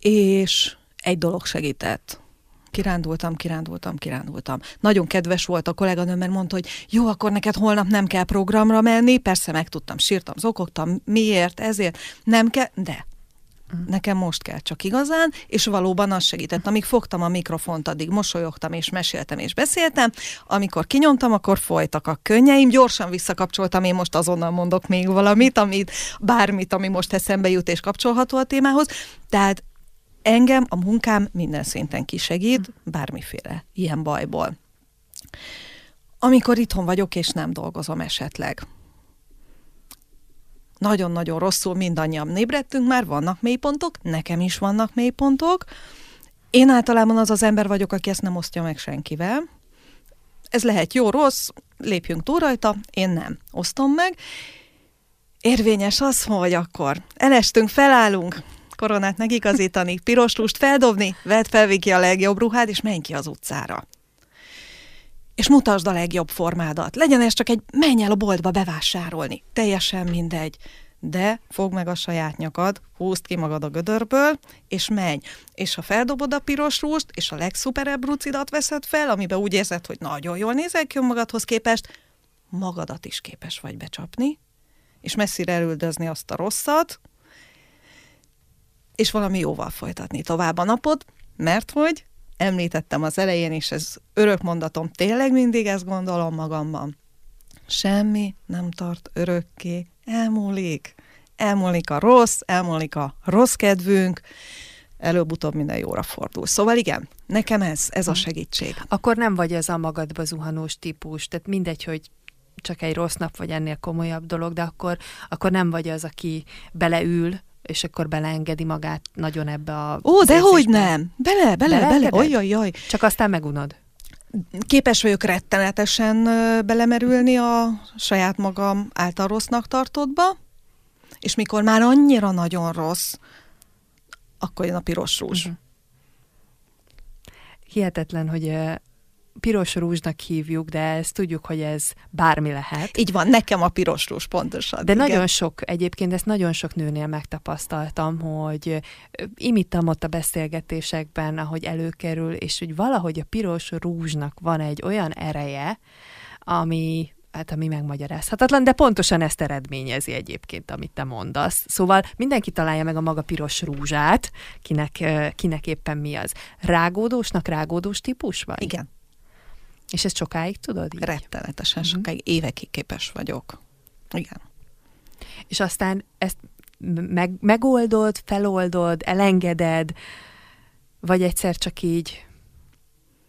és egy dolog segített kirándultam, kirándultam, kirándultam. Nagyon kedves volt a kolléganő, mert mondta, hogy jó, akkor neked holnap nem kell programra menni, persze megtudtam, sírtam, zokogtam, miért, ezért, nem kell, de Nekem most kell csak igazán, és valóban az segített. Amíg fogtam a mikrofont, addig mosolyogtam, és meséltem, és beszéltem. Amikor kinyomtam, akkor folytak a könnyeim. Gyorsan visszakapcsoltam, én most azonnal mondok még valamit, amit, bármit, ami most eszembe jut, és kapcsolható a témához. Tehát engem a munkám minden szinten kisegít, bármiféle ilyen bajból. Amikor itthon vagyok, és nem dolgozom esetleg. Nagyon-nagyon rosszul mindannyian nébredtünk már, vannak mélypontok, nekem is vannak mélypontok. Én általában az az ember vagyok, aki ezt nem osztja meg senkivel. Ez lehet jó, rossz, lépjünk túl rajta, én nem. Osztom meg. Érvényes az, hogy akkor elestünk, felállunk, koronát megigazítani, piros lust feldobni, vedd fel Viki a legjobb ruhád, és menj ki az utcára. És mutasd a legjobb formádat. Legyen ez csak egy menj el a boltba bevásárolni. Teljesen mindegy. De fogd meg a saját nyakad, húzd ki magad a gödörből, és menj. És ha feldobod a piros rúst, és a legszuperebb rucidat veszed fel, amiben úgy érzed, hogy nagyon jól nézel ki magadhoz képest, magadat is képes vagy becsapni, és messzire elüldözni azt a rosszat, és valami jóval folytatni tovább a napot, mert hogy említettem az elején, és ez örök mondatom, tényleg mindig ezt gondolom magamban. Semmi nem tart örökké, elmúlik. Elmúlik a rossz, elmúlik a rossz kedvünk, előbb-utóbb minden jóra fordul. Szóval igen, nekem ez, ez a segítség. Akkor nem vagy ez a magadba zuhanós típus, tehát mindegy, hogy csak egy rossz nap, vagy ennél komolyabb dolog, de akkor, akkor nem vagy az, aki beleül, és akkor beleengedi magát nagyon ebbe a... Ó, de hogy nem! Bele, bele, bele, ojjaj, jaj. Csak aztán megunod. Képes vagyok rettenetesen belemerülni a saját magam által rossznak tartottba, és mikor már annyira nagyon rossz, akkor jön a piros rúzs. Uh-huh. Hihetetlen, hogy piros rúzsnak hívjuk, de ezt tudjuk, hogy ez bármi lehet. Így van, nekem a piros rúzs pontosan. De igen. nagyon sok, egyébként ezt nagyon sok nőnél megtapasztaltam, hogy imittam ott a beszélgetésekben, ahogy előkerül, és hogy valahogy a piros rúzsnak van egy olyan ereje, ami hát ami megmagyarázhatatlan, de pontosan ezt eredményezi egyébként, amit te mondasz. Szóval mindenki találja meg a maga piros rúzsát, kinek, kinek éppen mi az. Rágódósnak rágódós típus vagy? Igen. És ezt sokáig tudod? Így? Rettenetesen uh-huh. sokáig, évekig képes vagyok. Igen. És aztán ezt meg, megoldod, feloldod, elengeded, vagy egyszer csak így,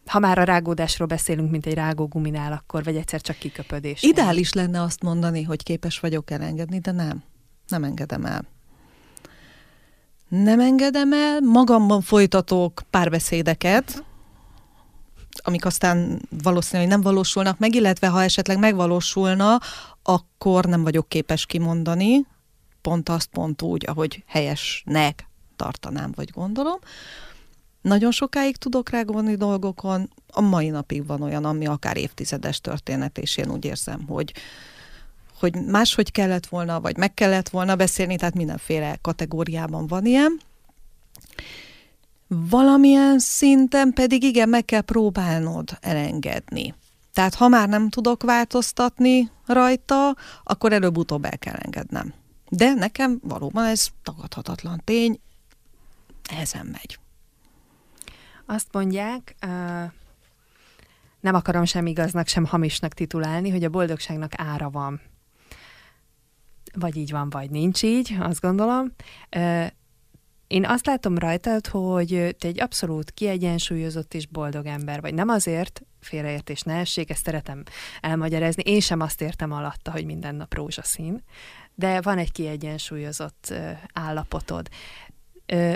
ha már a rágódásról beszélünk, mint egy rágóguminál, akkor, vagy egyszer csak kiköpödés. Ideális lenne azt mondani, hogy képes vagyok elengedni, de nem. Nem engedem el. Nem engedem el, magamban folytatok párbeszédeket, amik aztán valószínűleg nem valósulnak meg, illetve ha esetleg megvalósulna, akkor nem vagyok képes kimondani, pont azt, pont úgy, ahogy helyesnek tartanám, vagy gondolom. nagyon sokáig tudok rágolni dolgokon, a mai napig van olyan, ami akár évtizedes történet, és én úgy érzem, hogy, hogy máshogy kellett volna, vagy meg kellett volna beszélni, tehát mindenféle kategóriában van ilyen. Valamilyen szinten pedig igen, meg kell próbálnod elengedni. Tehát ha már nem tudok változtatni rajta, akkor előbb-utóbb el kell engednem. De nekem valóban ez tagadhatatlan tény, ezen megy. Azt mondják, uh, nem akarom sem igaznak, sem hamisnak titulálni, hogy a boldogságnak ára van. Vagy így van, vagy nincs így, azt gondolom. Uh, én azt látom rajtad, hogy te egy abszolút kiegyensúlyozott és boldog ember vagy. Nem azért, félreértés ne essék, ezt szeretem elmagyarázni. Én sem azt értem alatta, hogy minden nap rózsaszín, de van egy kiegyensúlyozott állapotod.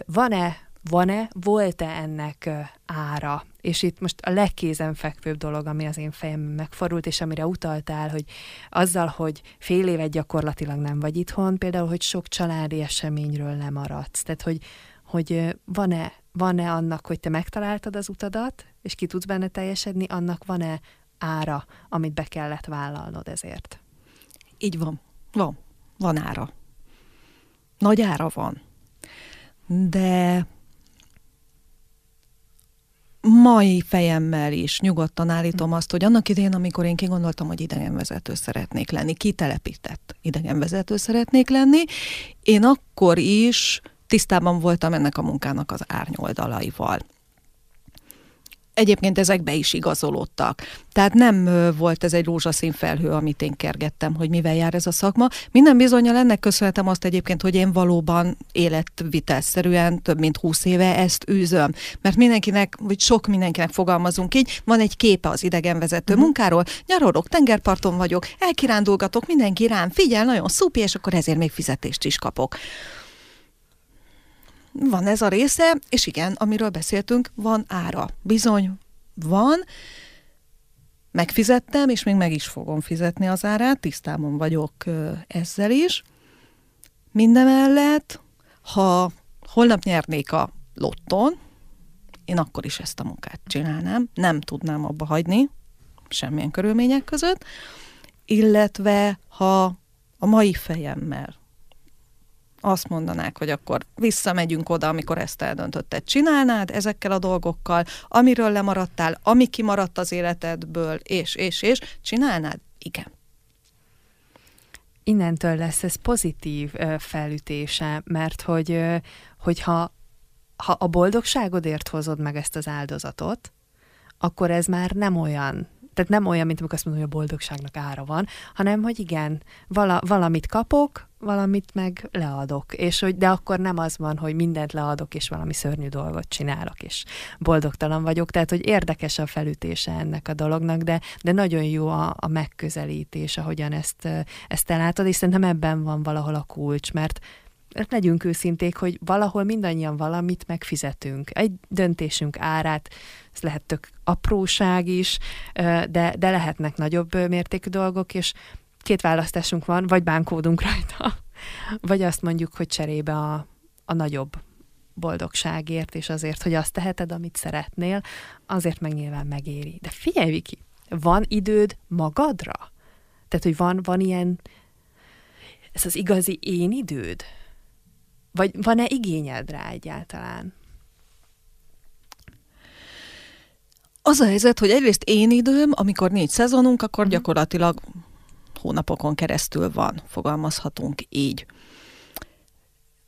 Van-e van-e, volt-e ennek ára? És itt most a legkézenfekvőbb dolog, ami az én fejem megfordult, és amire utaltál, hogy azzal, hogy fél évet gyakorlatilag nem vagy itthon, például, hogy sok családi eseményről nem maradsz. Tehát, hogy, hogy van-e, van-e annak, hogy te megtaláltad az utadat, és ki tudsz benne teljesedni, annak van-e ára, amit be kellett vállalnod ezért? Így van. Van. Van ára. Nagy ára van. De mai fejemmel is nyugodtan állítom azt, hogy annak idején, amikor én kigondoltam, hogy idegenvezető szeretnék lenni, kitelepített idegenvezető szeretnék lenni, én akkor is tisztában voltam ennek a munkának az árnyoldalaival. Egyébként ezek be is igazolódtak. Tehát nem volt ez egy rózsaszín felhő, amit én kergettem, hogy mivel jár ez a szakma. Minden bizonyal ennek köszönhetem azt egyébként, hogy én valóban életvitelszerűen több mint húsz éve ezt űzöm. Mert mindenkinek, vagy sok mindenkinek fogalmazunk így, van egy képe az idegenvezető uh-huh. munkáról, nyarolok, tengerparton vagyok, elkirándulgatok, mindenki rám figyel, nagyon szupi, és akkor ezért még fizetést is kapok van ez a része, és igen, amiről beszéltünk, van ára. Bizony van, megfizettem, és még meg is fogom fizetni az árát, tisztában vagyok ezzel is. Mindemellett, ha holnap nyernék a lotton, én akkor is ezt a munkát csinálnám, nem tudnám abba hagyni, semmilyen körülmények között, illetve ha a mai fejemmel azt mondanák, hogy akkor visszamegyünk oda, amikor ezt eldöntötted, csinálnád ezekkel a dolgokkal, amiről lemaradtál, ami kimaradt az életedből, és, és, és, csinálnád? Igen. Innentől lesz ez pozitív felütése, mert hogy, hogyha ha a boldogságodért hozod meg ezt az áldozatot, akkor ez már nem olyan tehát nem olyan, mint amikor azt mondom, hogy a boldogságnak ára van, hanem, hogy igen, vala, valamit kapok, valamit meg leadok, és hogy, de akkor nem az van, hogy mindent leadok, és valami szörnyű dolgot csinálok, és boldogtalan vagyok, tehát, hogy érdekes a felütése ennek a dolognak, de, de nagyon jó a, a megközelítés, ahogyan ezt, ezt elátod, és szerintem ebben van valahol a kulcs, mert legyünk őszinték, hogy valahol mindannyian valamit megfizetünk. Egy döntésünk árát, ez lehet tök apróság is, de, de lehetnek nagyobb mértékű dolgok, és két választásunk van, vagy bánkódunk rajta, vagy azt mondjuk, hogy cserébe a, a nagyobb boldogságért, és azért, hogy azt teheted, amit szeretnél, azért meg nyilván megéri. De figyelj, Viki, van időd magadra? Tehát, hogy van, van ilyen, ez az igazi én időd? Vagy van-e igényed rá egyáltalán? Az a helyzet, hogy egyrészt én időm, amikor négy szezonunk, akkor uh-huh. gyakorlatilag hónapokon keresztül van, fogalmazhatunk így.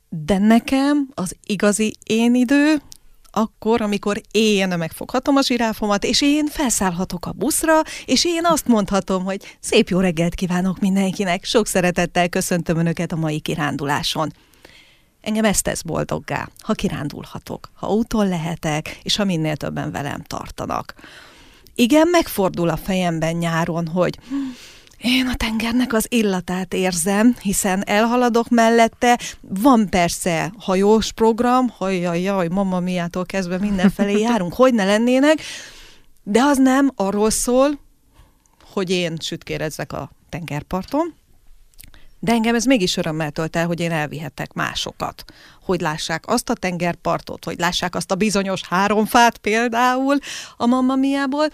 De nekem az igazi én idő, akkor, amikor én megfoghatom a zsiráfomat, és én felszállhatok a buszra, és én azt mondhatom, hogy szép jó reggelt kívánok mindenkinek, sok szeretettel köszöntöm Önöket a mai kiránduláson. Engem ezt tesz boldoggá, ha kirándulhatok, ha úton lehetek, és ha minél többen velem tartanak. Igen, megfordul a fejemben nyáron, hogy én a tengernek az illatát érzem, hiszen elhaladok mellette. Van persze hajós program, hajjaj, jaj, mama miától kezdve mindenfelé járunk, hogy ne lennének, de az nem arról szól, hogy én sütkérezzek a tengerparton, De engem ez mégis örömmel tölt el, hogy én elvihetek másokat. Hogy lássák azt a tengerpartot, hogy lássák azt a bizonyos háromfát például a Mamma Miából,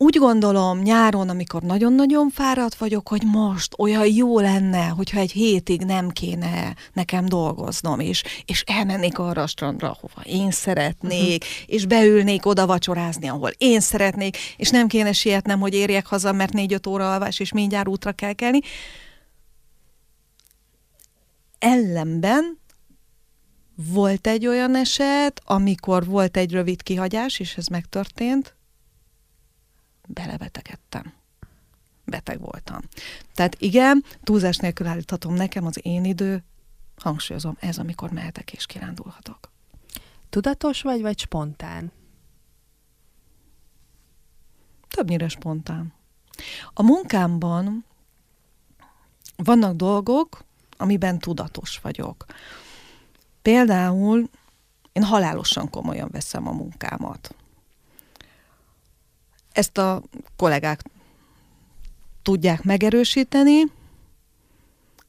úgy gondolom nyáron, amikor nagyon-nagyon fáradt vagyok, hogy most olyan jó lenne, hogyha egy hétig nem kéne nekem dolgoznom, és, és elmennék arra a strandra, ahova én szeretnék, uh-huh. és beülnék oda vacsorázni, ahol én szeretnék, és nem kéne sietnem, hogy érjek haza, mert négy-öt óra alvás, és mindjárt útra kell kelni. Ellenben volt egy olyan eset, amikor volt egy rövid kihagyás, és ez megtörtént, belebetegedtem. Beteg voltam. Tehát igen, túlzás nélkül állíthatom nekem az én idő, hangsúlyozom, ez amikor mehetek és kirándulhatok. Tudatos vagy, vagy spontán? Többnyire spontán. A munkámban vannak dolgok, amiben tudatos vagyok. Például én halálosan komolyan veszem a munkámat. Ezt a kollégák tudják megerősíteni.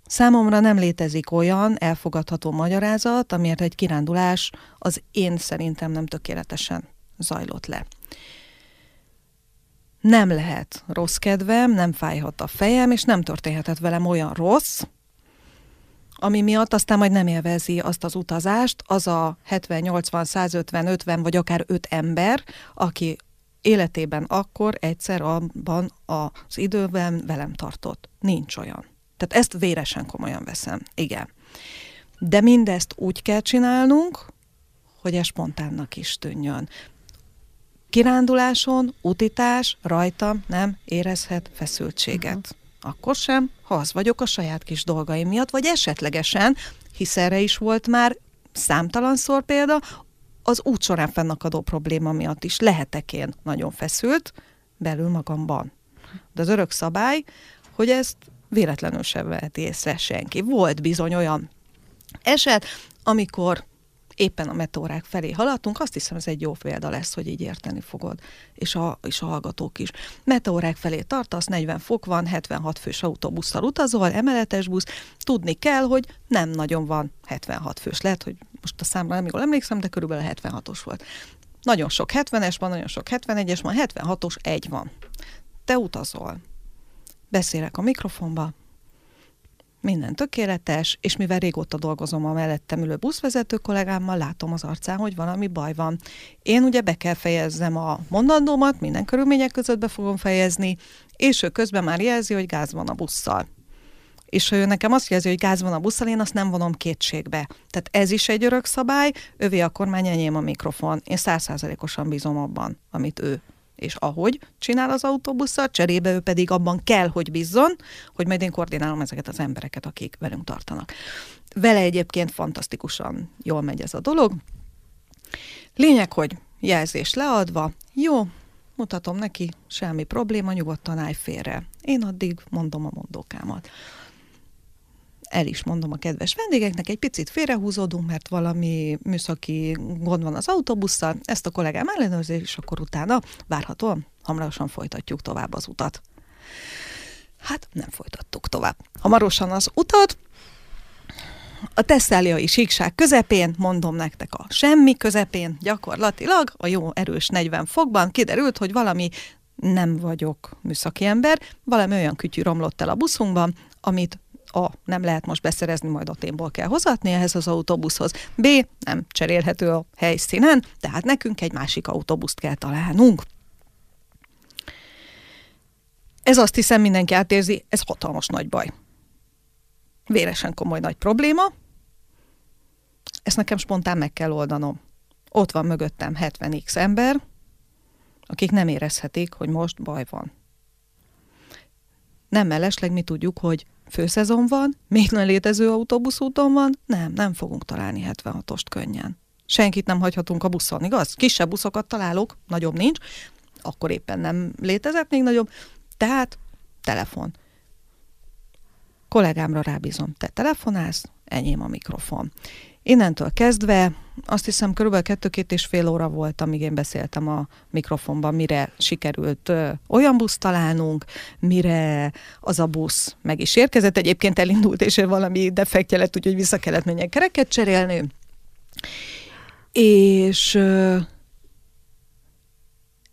Számomra nem létezik olyan elfogadható magyarázat, amiért egy kirándulás az én szerintem nem tökéletesen zajlott le. Nem lehet rossz kedvem, nem fájhat a fejem, és nem történhetett velem olyan rossz, ami miatt aztán majd nem élvezi azt az utazást, az a 70, 80, 150, 50 vagy akár 5 ember, aki életében akkor egyszer abban az időben velem tartott. Nincs olyan. Tehát ezt véresen komolyan veszem. Igen. De mindezt úgy kell csinálnunk, hogy ez spontánnak is tűnjön. Kirándulláson, utitás rajtam nem érezhet feszültséget. Uh-huh. Akkor sem, ha az vagyok a saját kis dolgaim miatt, vagy esetlegesen, hisz erre is volt már számtalanszor példa, az út során fennakadó probléma miatt is lehetek én nagyon feszült belül magamban. De az örök szabály, hogy ezt véletlenül sem veheti észre senki. Volt bizony olyan eset, amikor éppen a metórák felé haladtunk, azt hiszem ez egy jó példa lesz, hogy így érteni fogod, és a, és a hallgatók is. Metórák felé tartasz, 40 fok van, 76 fős autóbusszal utazol, emeletes busz, tudni kell, hogy nem nagyon van 76 fős. Lehet, hogy most a számra nem jól emlékszem, de körülbelül 76-os volt. Nagyon sok 70-es van, nagyon sok 71-es van, 76-os egy van. Te utazol. Beszélek a mikrofonba, minden tökéletes, és mivel régóta dolgozom a mellettem ülő buszvezető kollégámmal, látom az arcán, hogy valami baj van. Én ugye be kell fejezzem a mondandómat, minden körülmények között be fogom fejezni, és ő közben már jelzi, hogy gáz van a busszal. És ha ő nekem azt jelzi, hogy gáz van a busszal, én azt nem vonom kétségbe. Tehát ez is egy örök szabály, övé a kormány, enyém a mikrofon. Én százszázalékosan bízom abban, amit ő és ahogy csinál az autóbusszal, cserébe ő pedig abban kell, hogy bízzon, hogy majd én koordinálom ezeket az embereket, akik velünk tartanak. Vele egyébként fantasztikusan jól megy ez a dolog. Lényeg, hogy jelzés leadva, jó, mutatom neki, semmi probléma, nyugodtan állj félre. Én addig mondom a mondókámat el is mondom a kedves vendégeknek, egy picit félrehúzódunk, mert valami műszaki gond van az autóbusszal, ezt a kollégám ellenőrzi, és akkor utána várhatóan hamarosan folytatjuk tovább az utat. Hát nem folytattuk tovább. Hamarosan az utat, a tesszáliai síkság közepén, mondom nektek a semmi közepén, gyakorlatilag a jó erős 40 fokban kiderült, hogy valami nem vagyok műszaki ember, valami olyan kütyű romlott el a buszunkban, amit a. Nem lehet most beszerezni, majd a témból kell hozatni ehhez az autóbuszhoz. B. Nem cserélhető a helyszínen, tehát nekünk egy másik autóbuszt kell találnunk. Ez azt hiszem mindenki átérzi, ez hatalmas nagy baj. Véresen komoly nagy probléma. Ezt nekem spontán meg kell oldanom. Ott van mögöttem 70x ember, akik nem érezhetik, hogy most baj van. Nem mellesleg mi tudjuk, hogy főszezon van, még nem létező autóbuszúton van, nem, nem fogunk találni 76-ost könnyen. Senkit nem hagyhatunk a buszon, igaz? Kisebb buszokat találok, nagyobb nincs, akkor éppen nem létezett még nagyobb, tehát telefon. Kollégámra rábízom, te telefonálsz, enyém a mikrofon. Innentől kezdve azt hiszem körülbelül kettő-két és fél óra volt, amíg én beszéltem a mikrofonban, mire sikerült ö, olyan busz találnunk, mire az a busz meg is érkezett. Egyébként elindult, és valami defektje lett, úgyhogy vissza kellett menjen kereket cserélni. És ö,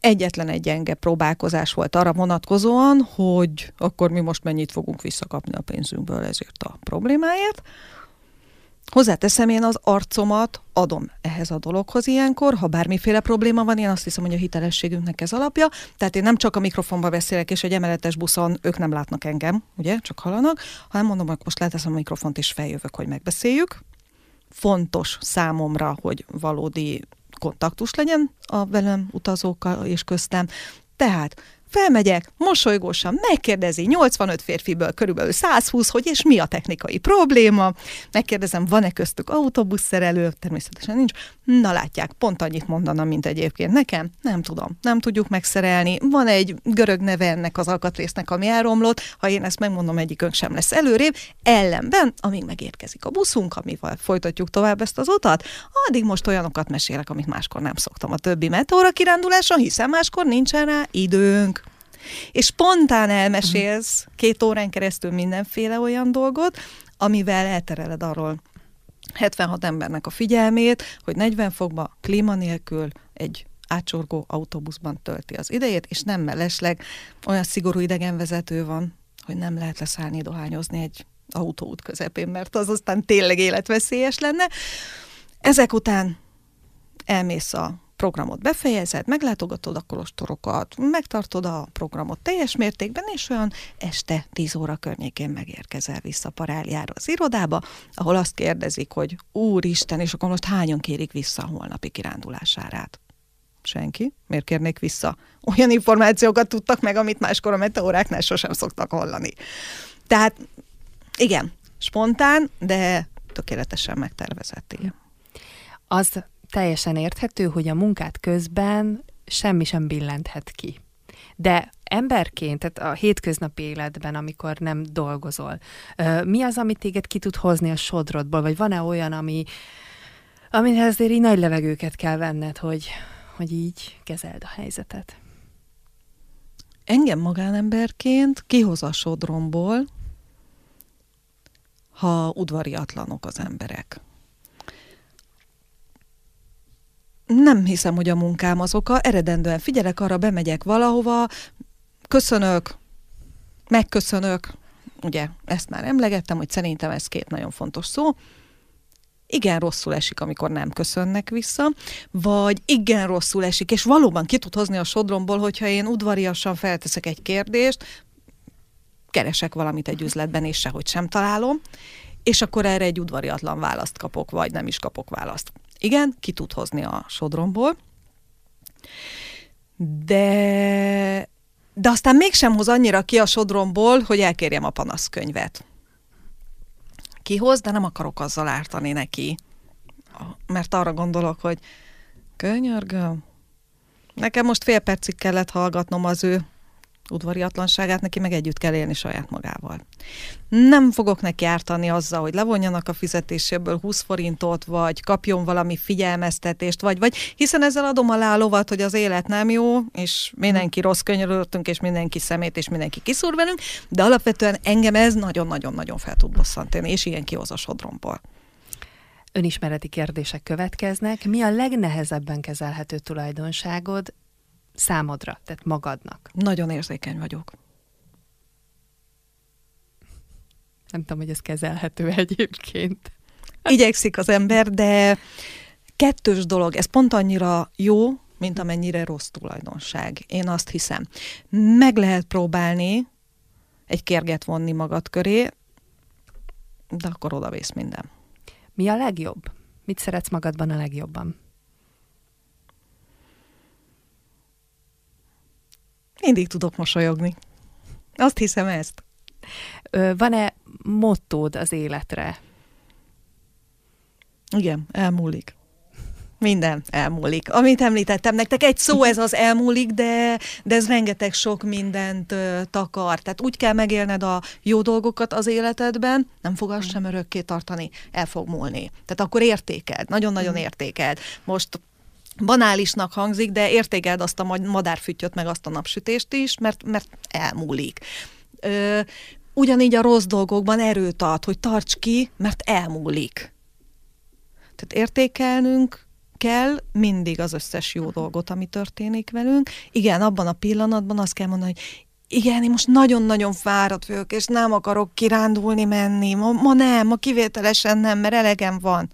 egyetlen egy gyenge próbálkozás volt arra vonatkozóan, hogy akkor mi most mennyit fogunk visszakapni a pénzünkből ezért a problémáért. Hozzáteszem, én az arcomat adom ehhez a dologhoz ilyenkor, ha bármiféle probléma van, én azt hiszem, hogy a hitelességünknek ez alapja. Tehát én nem csak a mikrofonba beszélek, és egy emeletes buszon ők nem látnak engem, ugye, csak hallanak, hanem mondom, hogy most leteszem a mikrofont, és feljövök, hogy megbeszéljük. Fontos számomra, hogy valódi kontaktus legyen a velem utazókkal és köztem. Tehát Felmegyek, mosolygósan, megkérdezi 85 férfiből körülbelül 120, hogy és mi a technikai probléma. Megkérdezem, van-e köztük autóbuszszerelő? Természetesen nincs. Na látják, pont annyit mondana, mint egyébként nekem. Nem tudom, nem tudjuk megszerelni. Van egy görög neve ennek az alkatrésznek, ami elromlott. Ha én ezt megmondom, egyikünk sem lesz előrébb. Ellenben, amíg megérkezik a buszunk, amivel folytatjuk tovább ezt az utat, addig most olyanokat mesélek, amit máskor nem szoktam a többi meteóra kiránduláson, hiszen máskor nincsen rá időnk és spontán elmesélsz két órán keresztül mindenféle olyan dolgot, amivel eltereled arról 76 embernek a figyelmét, hogy 40 fokba klíma nélkül egy átsorgó autóbuszban tölti az idejét, és nem mellesleg olyan szigorú idegenvezető van, hogy nem lehet leszállni dohányozni egy autóút közepén, mert az aztán tényleg életveszélyes lenne. Ezek után elmész a programot befejezed, meglátogatod a kolostorokat, megtartod a programot teljes mértékben, és olyan este 10 óra környékén megérkezel vissza Paráljára az irodába, ahol azt kérdezik, hogy úristen, és akkor most hányan kérik vissza a holnapi kirándulásárát? Senki. Miért kérnék vissza? Olyan információkat tudtak meg, amit máskor a meteoráknál sosem szoktak hallani. Tehát igen, spontán, de tökéletesen megtervezett, igen. Az teljesen érthető, hogy a munkát közben semmi sem billenthet ki. De emberként, tehát a hétköznapi életben, amikor nem dolgozol, mi az, amit téged ki tud hozni a sodrodból, vagy van-e olyan, ami, amihez azért így nagy levegőket kell venned, hogy, hogy így kezeld a helyzetet? Engem magánemberként kihoz a sodromból, ha udvariatlanok az emberek. Nem hiszem, hogy a munkám az oka, eredendően figyelek arra, bemegyek valahova, köszönök, megköszönök, ugye ezt már emlegettem, hogy szerintem ez két nagyon fontos szó, igen rosszul esik, amikor nem köszönnek vissza, vagy igen rosszul esik, és valóban ki tud hozni a sodromból, hogyha én udvariasan felteszek egy kérdést, keresek valamit egy üzletben, és sehogy sem találom, és akkor erre egy udvariatlan választ kapok, vagy nem is kapok választ. Igen, ki tud hozni a sodromból, de, de aztán mégsem hoz annyira ki a sodromból, hogy elkérjem a panaszkönyvet. Kihoz, de nem akarok azzal ártani neki. Mert arra gondolok, hogy könyörgöm, nekem most fél percig kellett hallgatnom az ő udvariatlanságát, neki meg együtt kell élni saját magával. Nem fogok neki ártani azzal, hogy levonjanak a fizetéséből 20 forintot, vagy kapjon valami figyelmeztetést, vagy, vagy hiszen ezzel adom alá a lovat, hogy az élet nem jó, és mindenki rossz könyörültünk, és mindenki szemét, és mindenki kiszúr velünk, de alapvetően engem ez nagyon-nagyon-nagyon fel tud bosszantani, és ilyen kihoz a sodromból. Önismereti kérdések következnek. Mi a legnehezebben kezelhető tulajdonságod számodra, tehát magadnak? Nagyon érzékeny vagyok. Nem tudom, hogy ez kezelhető egyébként. Igyekszik az ember, de kettős dolog. Ez pont annyira jó, mint amennyire rossz tulajdonság. Én azt hiszem. Meg lehet próbálni egy kérget vonni magad köré, de akkor odavész minden. Mi a legjobb? Mit szeretsz magadban a legjobban? Mindig tudok mosolyogni. Azt hiszem ezt. Van-e mottód az életre? Igen, elmúlik. minden elmúlik. Amit említettem nektek, egy szó ez az elmúlik, de, de ez rengeteg sok mindent ö, takar. Tehát úgy kell megélned a jó dolgokat az életedben, nem fog az sem örökké tartani, el fog múlni. Tehát akkor értékeld, nagyon-nagyon mm. értékeld. Most banálisnak hangzik, de értékeld azt a madárfüttyöt, meg azt a napsütést is, mert, mert elmúlik. Ö, ugyanígy a rossz dolgokban erőt ad, hogy tarts ki, mert elmúlik. Tehát értékelnünk kell mindig az összes jó dolgot, ami történik velünk. Igen, abban a pillanatban azt kell mondani, hogy igen, én most nagyon-nagyon fáradt vagyok, és nem akarok kirándulni menni. Ma, ma nem, ma kivételesen nem, mert elegem van.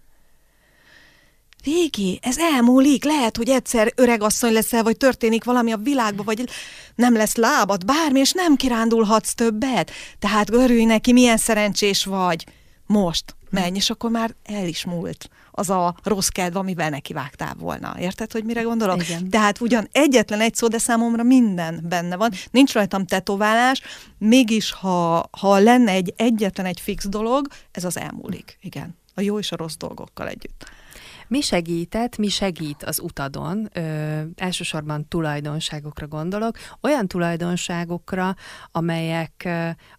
Régi, ez elmúlik, lehet, hogy egyszer öregasszony leszel, vagy történik valami a világban, vagy nem lesz lábad, bármi, és nem kirándulhatsz többet. Tehát örülj neki, milyen szerencsés vagy. Most menj, és akkor már el is múlt az a rossz kedv, amivel neki vágtál volna. Érted, hogy mire gondolok? Igen. Tehát ugyan egyetlen egy szó, de számomra minden benne van. Nincs rajtam tetoválás, mégis ha, ha lenne egy egyetlen egy fix dolog, ez az elmúlik. Igen. A jó és a rossz dolgokkal együtt. Mi segített, mi segít az utadon? Ö, elsősorban tulajdonságokra gondolok, olyan tulajdonságokra, amelyek,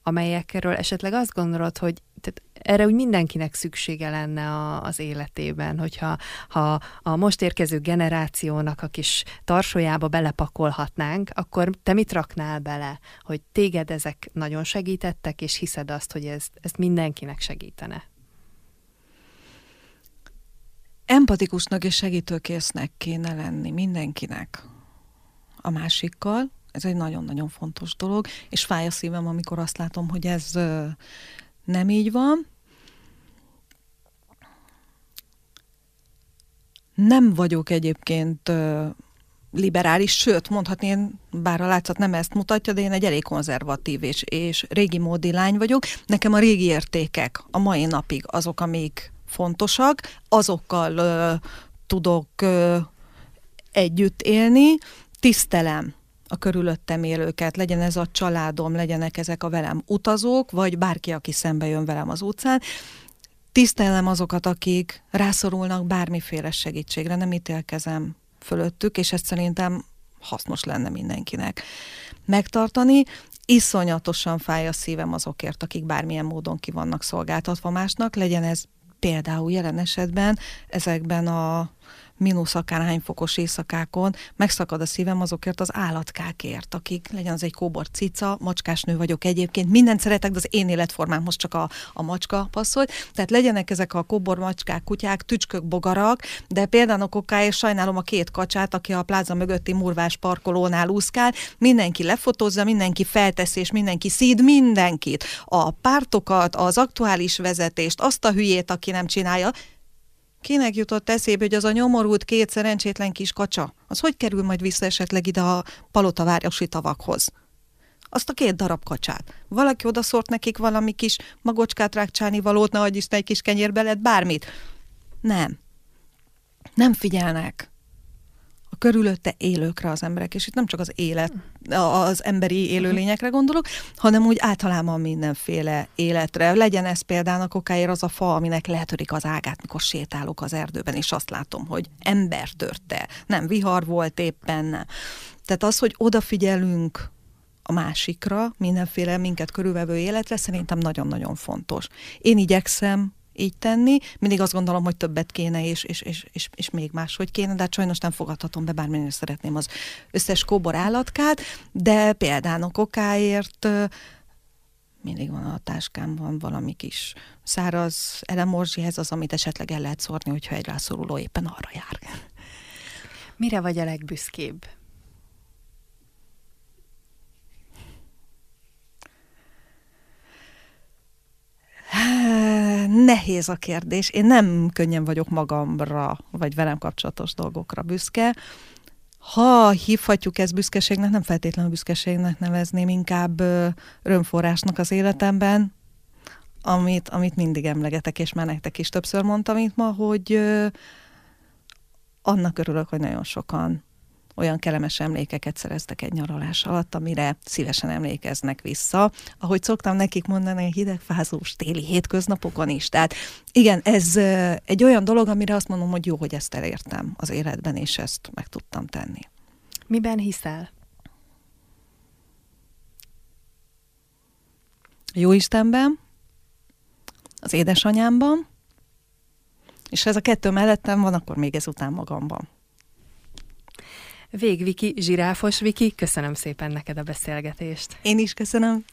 amelyekről esetleg azt gondolod, hogy tehát erre úgy mindenkinek szüksége lenne a, az életében, hogyha ha a most érkező generációnak a kis tarsójába belepakolhatnánk, akkor te mit raknál bele, hogy téged ezek nagyon segítettek, és hiszed azt, hogy ez, ezt mindenkinek segítene? Empatikusnak és segítőkésznek kéne lenni mindenkinek a másikkal. Ez egy nagyon-nagyon fontos dolog, és fáj a szívem, amikor azt látom, hogy ez nem így van. Nem vagyok egyébként liberális, sőt, mondhatni én, bár a látszat nem ezt mutatja, de én egy elég konzervatív és, és régi módi lány vagyok. Nekem a régi értékek a mai napig azok, amik fontosak, azokkal ö, tudok ö, együtt élni, tisztelem a körülöttem élőket, legyen ez a családom, legyenek ezek a velem utazók, vagy bárki, aki szembe jön velem az utcán. Tisztelem azokat, akik rászorulnak bármiféle segítségre, nem ítélkezem fölöttük, és ezt szerintem hasznos lenne mindenkinek megtartani. Iszonyatosan fáj a szívem azokért, akik bármilyen módon ki vannak szolgáltatva másnak, legyen ez például jelen esetben ezekben a mínusz akárhány fokos éjszakákon megszakad a szívem azokért az állatkákért, akik legyen az egy kóbor cica, macskásnő vagyok egyébként, mindent szeretek, de az én életformámhoz csak a, a macska passzolt. Tehát legyenek ezek a kóbor macskák, kutyák, tücskök, bogarak, de például kokáért sajnálom a két kacsát, aki a pláza mögötti murvás parkolónál úszkál, mindenki lefotózza, mindenki felteszi, és mindenki szíd mindenkit. A pártokat, az aktuális vezetést, azt a hülyét, aki nem csinálja, Kinek jutott eszébe, hogy az a nyomorult két szerencsétlen kis kacsa, az hogy kerül majd vissza esetleg ide a palotavárosi tavakhoz? Azt a két darab kacsát. Valaki odaszort nekik valami kis magocskát rákcsálni valót, ne adj egy kis kenyérbe lett bármit. Nem. Nem figyelnek körülötte élőkre az emberek, és itt nem csak az élet, az emberi élőlényekre gondolok, hanem úgy általában mindenféle életre. Legyen ez például a kokáért az a fa, aminek letörik az ágát, mikor sétálok az erdőben, és azt látom, hogy ember törte, nem vihar volt éppen, nem. Tehát az, hogy odafigyelünk a másikra, mindenféle minket körülvevő életre, szerintem nagyon-nagyon fontos. Én igyekszem így tenni. Mindig azt gondolom, hogy többet kéne, és, és, és, és, és még máshogy kéne, de hát sajnos nem fogadhatom be, bármilyen szeretném az összes kóbor állatkát, de például okáért mindig van a táskámban valami kis száraz elemorzsihez, az, amit esetleg el lehet szórni, hogyha egy rászoruló éppen arra jár. Mire vagy a legbüszkébb? Nehéz a kérdés. Én nem könnyen vagyok magamra, vagy velem kapcsolatos dolgokra büszke. Ha hívhatjuk ezt büszkeségnek, nem feltétlenül büszkeségnek nevezném, inkább örömforrásnak az életemben, amit, amit mindig emlegetek, és már nektek is többször mondtam itt ma, hogy annak örülök, hogy nagyon sokan olyan kellemes emlékeket szereztek egy nyaralás alatt, amire szívesen emlékeznek vissza. Ahogy szoktam nekik mondani, hidegfázós téli hétköznapokon is. Tehát igen, ez egy olyan dolog, amire azt mondom, hogy jó, hogy ezt elértem az életben, és ezt meg tudtam tenni. Miben hiszel? Jó Istenben, az édesanyámban, és ez a kettő mellettem van, akkor még ezután magamban. Vég Viki, Zsiráfos Viki, köszönöm szépen neked a beszélgetést. Én is köszönöm.